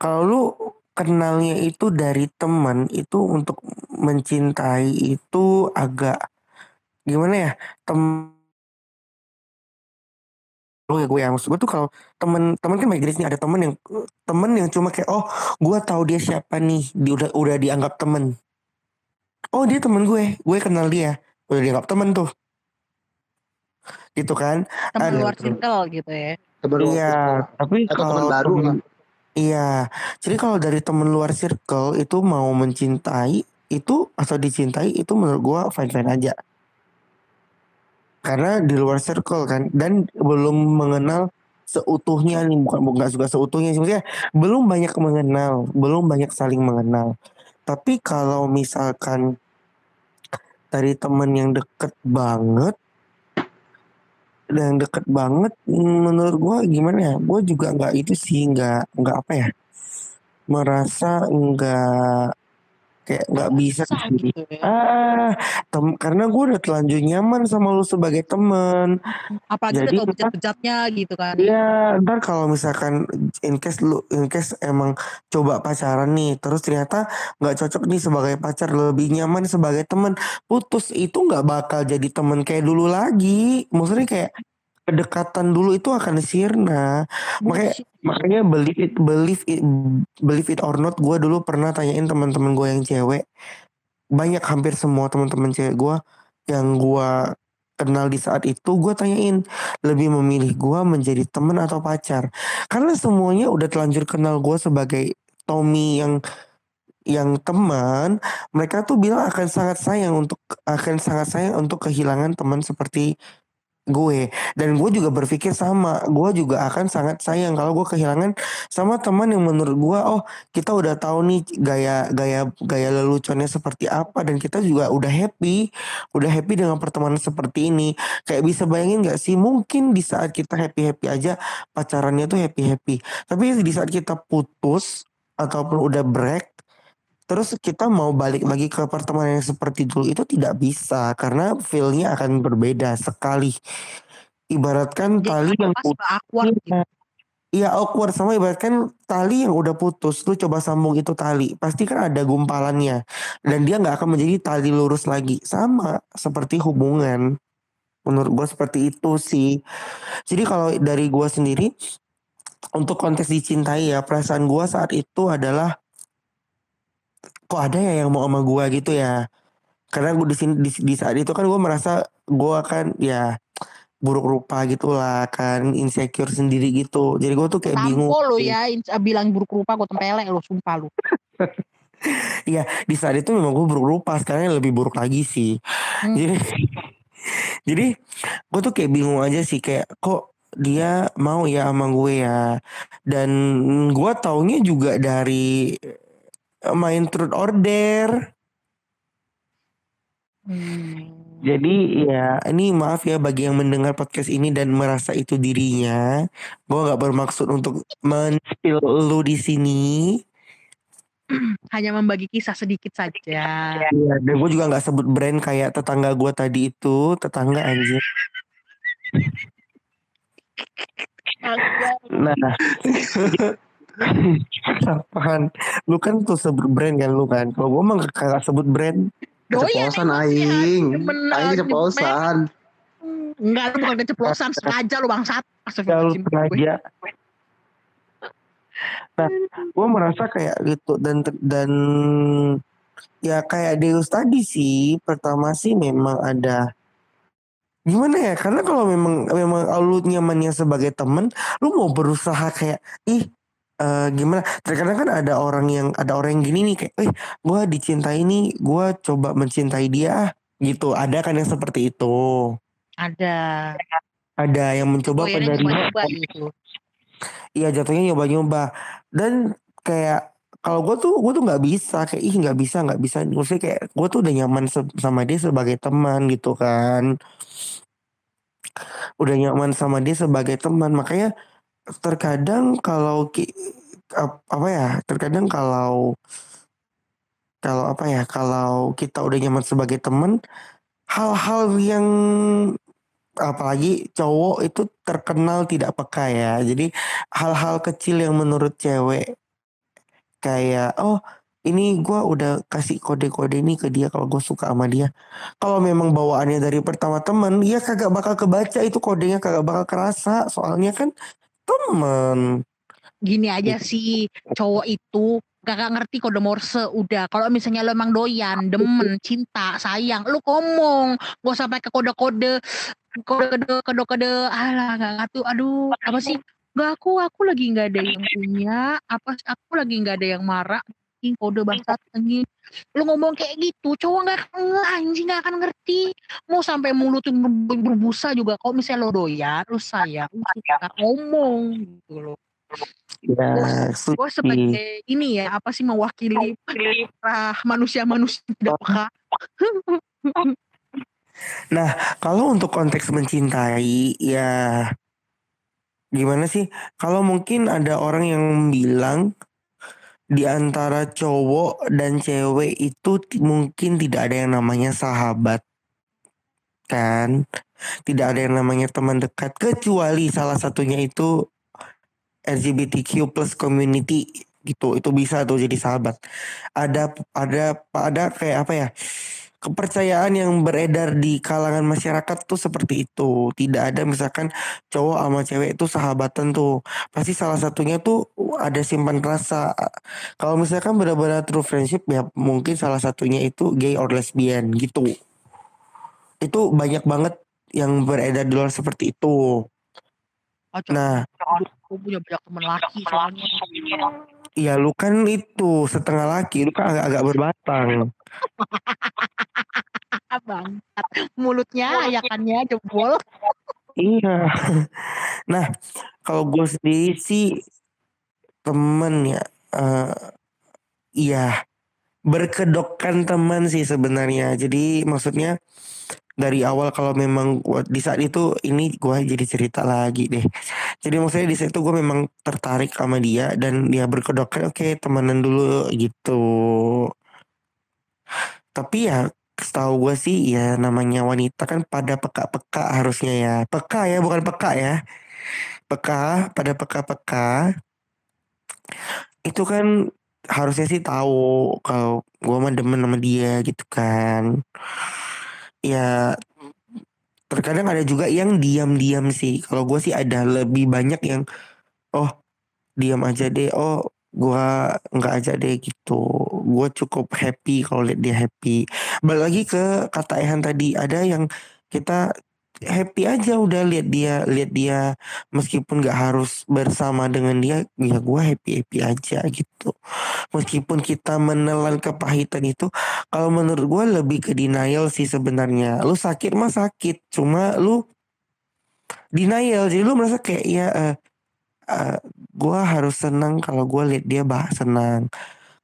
kalau lu kenalnya itu dari teman itu untuk mencintai itu agak gimana ya tem Oh ya gue ya maksud gue tuh kalau temen temen kan banyak jenis nih ada temen yang temen yang cuma kayak oh gue tahu dia siapa nih dia udah udah dianggap temen. Oh dia temen gue gue kenal dia udah dianggap temen tuh. Gitu kan? Teman Ada luar circle gitu ya. Teman iya tapi Atau kalau teman baru temen- lah. iya. Jadi kalau dari temen luar circle itu mau mencintai itu atau dicintai itu menurut gue fine fine aja. Karena di luar circle kan dan belum mengenal seutuhnya nih bukan bukan suka seutuhnya sih maksudnya belum banyak mengenal belum banyak saling mengenal. Tapi kalau misalkan dari temen yang deket banget yang deket banget menurut gua gimana ya gua juga nggak itu sih nggak nggak apa ya merasa nggak kayak nggak bisa gitu ya. Ah, tem- karena gue udah terlanjur nyaman sama lu sebagai temen. Apalagi Jadi kita bejat-bejatnya gitu kan. Iya, ntar kalau misalkan in case lu in case emang coba pacaran nih, terus ternyata nggak cocok nih sebagai pacar, lebih nyaman sebagai temen, putus itu nggak bakal jadi temen kayak dulu lagi. Maksudnya kayak kedekatan dulu itu akan sirna. Makanya Bullshit. makanya believe it believe it believe it or not, gue dulu pernah tanyain teman-teman gue yang cewek, banyak hampir semua teman-teman cewek gue yang gue kenal di saat itu gue tanyain lebih memilih gue menjadi teman atau pacar karena semuanya udah telanjur kenal gue sebagai Tommy yang yang teman mereka tuh bilang akan sangat sayang untuk akan sangat sayang untuk kehilangan teman seperti gue. Dan gue juga berpikir sama gue juga akan sangat sayang kalau gue kehilangan sama teman yang menurut gue oh kita udah tahu nih gaya gaya gaya leluconnya seperti apa dan kita juga udah happy udah happy dengan pertemanan seperti ini. Kayak bisa bayangin gak sih mungkin di saat kita happy happy aja pacarannya tuh happy happy tapi di saat kita putus ataupun udah break terus kita mau balik lagi ke pertemanan yang seperti dulu itu tidak bisa karena feelnya akan berbeda sekali. Ibaratkan Jadi tali yang putus awkward gitu. Iya awkward. Sama ibaratkan tali yang udah putus lu coba sambung itu tali pasti kan ada gumpalannya. Dan dia nggak akan menjadi tali lurus lagi. Sama seperti hubungan. Menurut gue seperti itu sih. Jadi kalau dari gue sendiri untuk konteks dicintai ya perasaan gue saat itu adalah kok ada ya yang mau sama gue gitu ya. Karena gue di sini di, di saat itu kan gue merasa gue kan ya buruk rupa gitulah kan insecure sendiri gitu. Jadi gue tuh kayak bingung Tampo lo ya in- bilang buruk rupa gue tempelek lo sumpah lo. Iya di saat itu memang gue buruk rupa sekarang lebih buruk lagi sih. Hmm. jadi jadi gue tuh kayak bingung aja sih kayak kok dia mau ya sama gue ya. Dan gue taunya juga dari main truth order Hmm. Jadi ya ini maaf ya bagi yang mendengar podcast ini dan merasa itu dirinya. Gue nggak bermaksud untuk men-spill lu di sini. Hanya membagi kisah sedikit saja. Iya, dan gue juga nggak sebut brand kayak tetangga gue tadi itu, tetangga anjir. Nah, apaan? Lu kan tuh sebut brand kan lu kan. Kalau gue mah kagak sebut brand. Keceplosan emang ya, aing. Aing keceplosan. Enggak lu bukan keceplosan sengaja lu bangsat. Kalau Astagfirullahaladzim. sengaja. Nah, gue merasa kayak gitu dan dan ya kayak Deus tadi sih. Pertama sih memang ada gimana ya? Karena kalau memang memang lu nyamannya sebagai temen, lu mau berusaha kayak ih eh, gimana? Terkadang kan ada orang yang ada orang yang gini nih kayak, eh gue dicintai nih, gue coba mencintai dia ah." gitu. Ada kan yang seperti itu. Ada. Ada yang mencoba Oh coba-coba gitu. Iya jatuhnya nyoba-nyoba dan kayak kalau gue tuh gue tuh nggak bisa kayak ih nggak bisa nggak bisa maksudnya kayak gue tuh udah nyaman sama dia sebagai teman gitu kan udah nyaman sama dia sebagai teman makanya terkadang kalau ki- ap- apa ya terkadang kalau kalau apa ya kalau kita udah nyaman sebagai teman hal-hal yang apalagi cowok itu terkenal tidak peka ya. Jadi hal-hal kecil yang menurut cewek kayak oh ini gua udah kasih kode-kode ini ke dia kalau gue suka sama dia. Kalau memang bawaannya dari pertama temen ya kagak bakal kebaca itu kodenya kagak bakal kerasa. Soalnya kan temen. Gini aja sih cowok itu kakak ngerti kode morse udah. Kalau misalnya lo emang doyan demen cinta sayang lu ngomong. Gak usah pakai kode-kode kode-kode kode-kode alah nggak ngerti aduh apa sih? Nggak aku aku lagi nggak ada yang punya apa aku lagi nggak ada yang marah anjing kode bangsat anjing. Lu ngomong kayak gitu cowok nggak anjing nggak akan ngerti. Mau sampai mulut tuh ber- berbusa juga kalau misalnya lo doyan lu sayang lu suka ngomong gitu loh. Ya gue sebagai ini ya apa sih mewakili para manusia-manusia tidak peka. Kalau untuk konteks mencintai ya gimana sih? Kalau mungkin ada orang yang bilang di antara cowok dan cewek itu mungkin tidak ada yang namanya sahabat kan? Tidak ada yang namanya teman dekat kecuali salah satunya itu LGBTQ plus community gitu itu bisa tuh jadi sahabat. Ada ada ada kayak apa ya kepercayaan yang beredar di kalangan masyarakat tuh seperti itu. Tidak ada misalkan cowok sama cewek itu sahabatan tuh. Pasti salah satunya tuh ada simpan rasa. Kalau misalkan benar-benar true friendship ya mungkin salah satunya itu gay or lesbian gitu. Itu banyak banget yang beredar di luar seperti itu. Oh, nah. aku punya banyak teman laki soalnya. ya lu kan itu setengah laki lu kan agak-agak berbatang Abang, mulutnya, ayakannya jebol. Iya. Nah, kalau gue sendiri sih temen ya, eh iya berkedokkan teman sih sebenarnya. Jadi maksudnya dari awal kalau memang gua di saat itu ini gue jadi cerita lagi deh. Jadi maksudnya di saat itu gue memang tertarik sama dia dan dia berkedokkan oke temenan dulu gitu. Tapi ya setahu gue sih ya namanya wanita kan pada peka-peka harusnya ya. Peka ya bukan peka ya. Peka pada peka-peka itu kan harusnya sih tahu kalau gue mah demen sama dia gitu kan. Ya terkadang ada juga yang diam-diam sih. Kalau gue sih ada lebih banyak yang oh diam aja deh. Oh gua nggak aja deh gitu. Gue cukup happy kalau lihat dia happy. Balik lagi ke kata Ehan tadi ada yang kita happy aja udah lihat dia lihat dia meskipun nggak harus bersama dengan dia ya gue happy happy aja gitu meskipun kita menelan kepahitan itu kalau menurut gue lebih ke denial sih sebenarnya lu sakit mah sakit cuma lu denial jadi lu merasa kayak ya eh eh, gue harus senang kalau gue lihat dia bah senang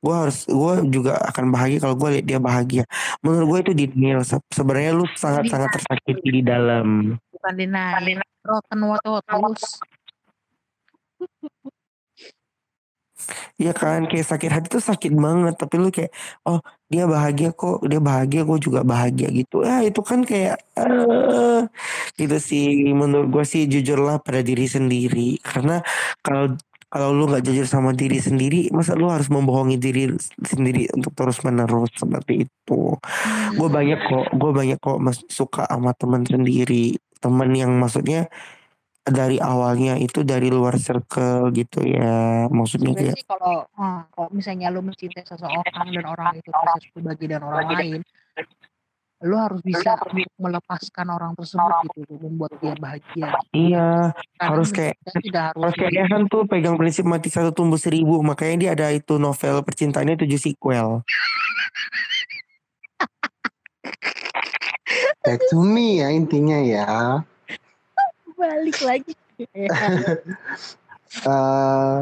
gue harus gue juga akan bahagia kalau gue lihat dia bahagia. Menurut gue itu denial Se- sebenarnya lu sangat sangat tersakiti di dalam. Bukan denial. Rotten water tulus. Iya kan kayak sakit hati tuh sakit banget tapi lu kayak oh dia bahagia kok dia bahagia gue juga bahagia gitu. Ya itu kan kayak eh gitu sih. Menurut gue sih jujurlah pada diri sendiri. Karena kalau kalau lu nggak jujur sama diri sendiri masa lu harus membohongi diri sendiri untuk terus menerus seperti itu? Gue banyak kok gue banyak kok suka sama teman sendiri. Teman yang maksudnya dari awalnya itu dari luar circle gitu ya maksudnya Sebenarnya sih kalau ah, kalau misalnya lu mencintai seseorang dan orang itu proses pribadi dan orang lain, lu harus bisa melepaskan orang tersebut gitu, untuk membuat dia bahagia. iya Karena harus kayak tidak harus Harus kayak Ehan tuh pegang prinsip mati satu tumbuh seribu Makanya dia ada itu novel percintaannya tujuh sequel Back to me ya intinya ya. Balik lagi. eh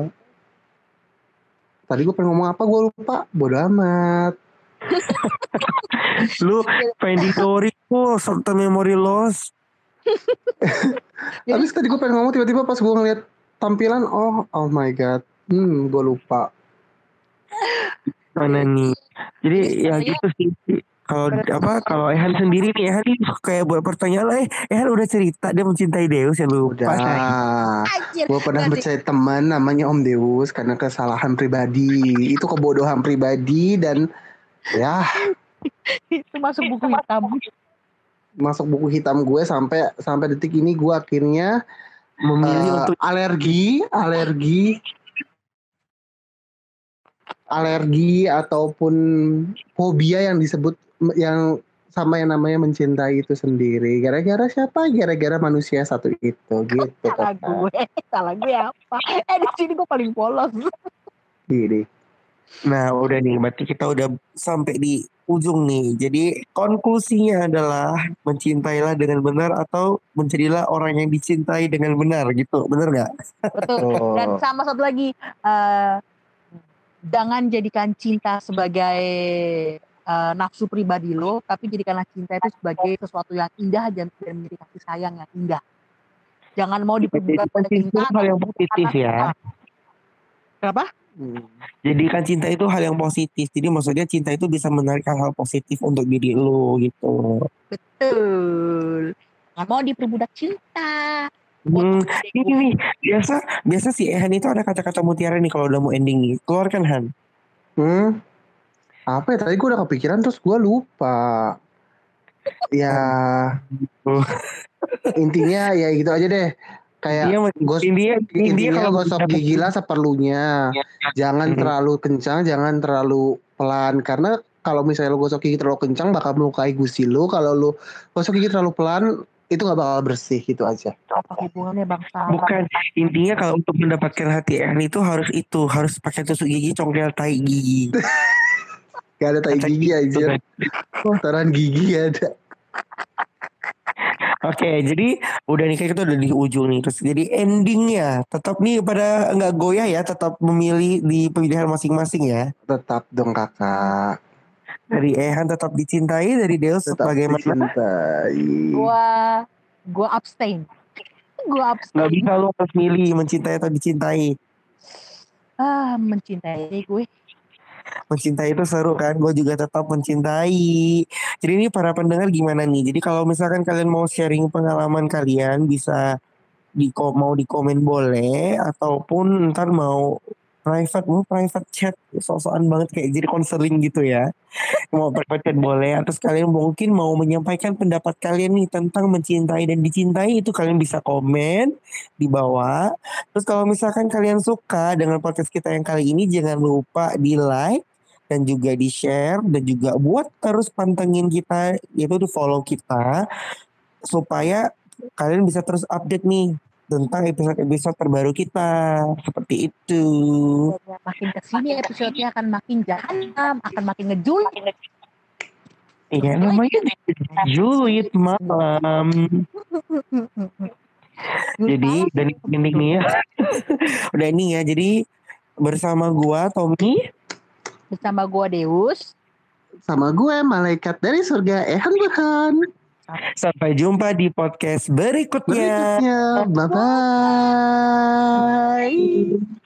tadi gue pengen ngomong apa gue lupa. Bodoh amat. Lu pengen di story tuh Short term memory loss Habis tadi gue pengen ngomong tiba-tiba pas gue ngeliat tampilan oh oh my god. Hmm, gue lupa. Mana nih Jadi ya Iya. gitu sih kalau apa kalau Ehan sendiri nih Ehan nih kayak buat pertanyaan lah eh Ehan udah cerita dia mencintai Deus ya lupa Udah. Gue pernah percaya teman namanya Om Deus karena kesalahan pribadi. Itu kebodohan pribadi dan ya Itu masuk buku hitam. masuk buku hitam gue sampai sampai detik ini gue akhirnya Memilih eh, untuk alergi alergi alergi ataupun fobia yang disebut yang sama yang namanya mencintai itu sendiri gara-gara siapa gara-gara manusia satu itu gitu Salah gue, salah gue apa? Eh di sini gue paling polos. Gini. Nah udah nih berarti kita udah sampai di ujung nih Jadi konklusinya adalah Mencintailah dengan benar Atau mencarilah orang yang dicintai dengan benar gitu Bener gak? Betul. Oh. Dan sama satu lagi, eh, jangan jadikan cinta sebagai eh, nafsu pribadi lo, tapi jadikanlah cinta itu sebagai sesuatu yang indah dan dan menjadi kasih sayang yang indah. Jangan mau diperbudak pada Itu cinta. hal yang positif ya. Kenapa? Hmm. Jadi kan cinta itu hal yang positif. Jadi maksudnya cinta itu bisa menarik hal-hal positif untuk diri lo gitu. Betul. Nggak mau diperbudak cinta. Hmm, ini nih biasa biasa si Ehan itu ada kata-kata mutiara nih kalau udah mau ending nih. Keluarkan Han. Hmm. Apa ya tadi gue udah kepikiran terus gue lupa. Ya Oh. intinya ya gitu aja deh. Kayak Dia gos India India intinya kalau gosok gigi lah seperlunya. Jangan Hmm. terlalu kencang, jangan terlalu pelan karena kalau misalnya lo gosok gigi terlalu kencang bakal melukai gusi lo. Kalau lo gosok gigi terlalu pelan itu nggak bakal bersih gitu aja. Apa hubungannya bangsa? bukan intinya kalau untuk mendapatkan hati Ehan itu harus itu harus pakai tusuk gigi congkel tai gigi. Gak ada tai gigi gitu aja. Kotoran gigi ada. Oke, jadi udah nih kita udah di ujung nih. Terus jadi endingnya tetap nih pada nggak goyah ya, tetap memilih di pilihan masing-masing ya. Tetap dong kakak. Dari Ehan tetap dicintai, dari Deus Tetap bagaimana? dicintai. Gua gua abstain. Gua abstain. Nggak bisa lo harus milih mencintai atau dicintai. Ah, mencintai gue. Mencintai itu seru kan? Gue juga tetap mencintai. Jadi ini para pendengar gimana nih? Jadi kalau misalkan kalian mau sharing pengalaman kalian bisa di mau di komen boleh ataupun ntar mau private mau private chat. Sosokan banget kayak jadi konseling gitu ya. Mau private chat boleh terus kalian mungkin mau menyampaikan pendapat kalian nih tentang mencintai dan dicintai itu kalian bisa komen di bawah. Terus kalau misalkan kalian suka dengan podcast kita yang kali ini jangan lupa di like dan juga di share dan juga buat terus pantengin kita yaitu di follow kita supaya kalian bisa terus update nih tentang episode-episode terbaru kita seperti itu. Dan makin ke sini episode-nya akan makin jahanam, akan makin ngejul. Iya namanya julid malam. Jadi dan ini nih ya. Udah ini ya. Jadi bersama gua Tommy bersama gua Deus. Sama gue malaikat dari surga Ehan Burhan. sampai jumpa di podcast berikutnya. Berikutnya. Bye bye.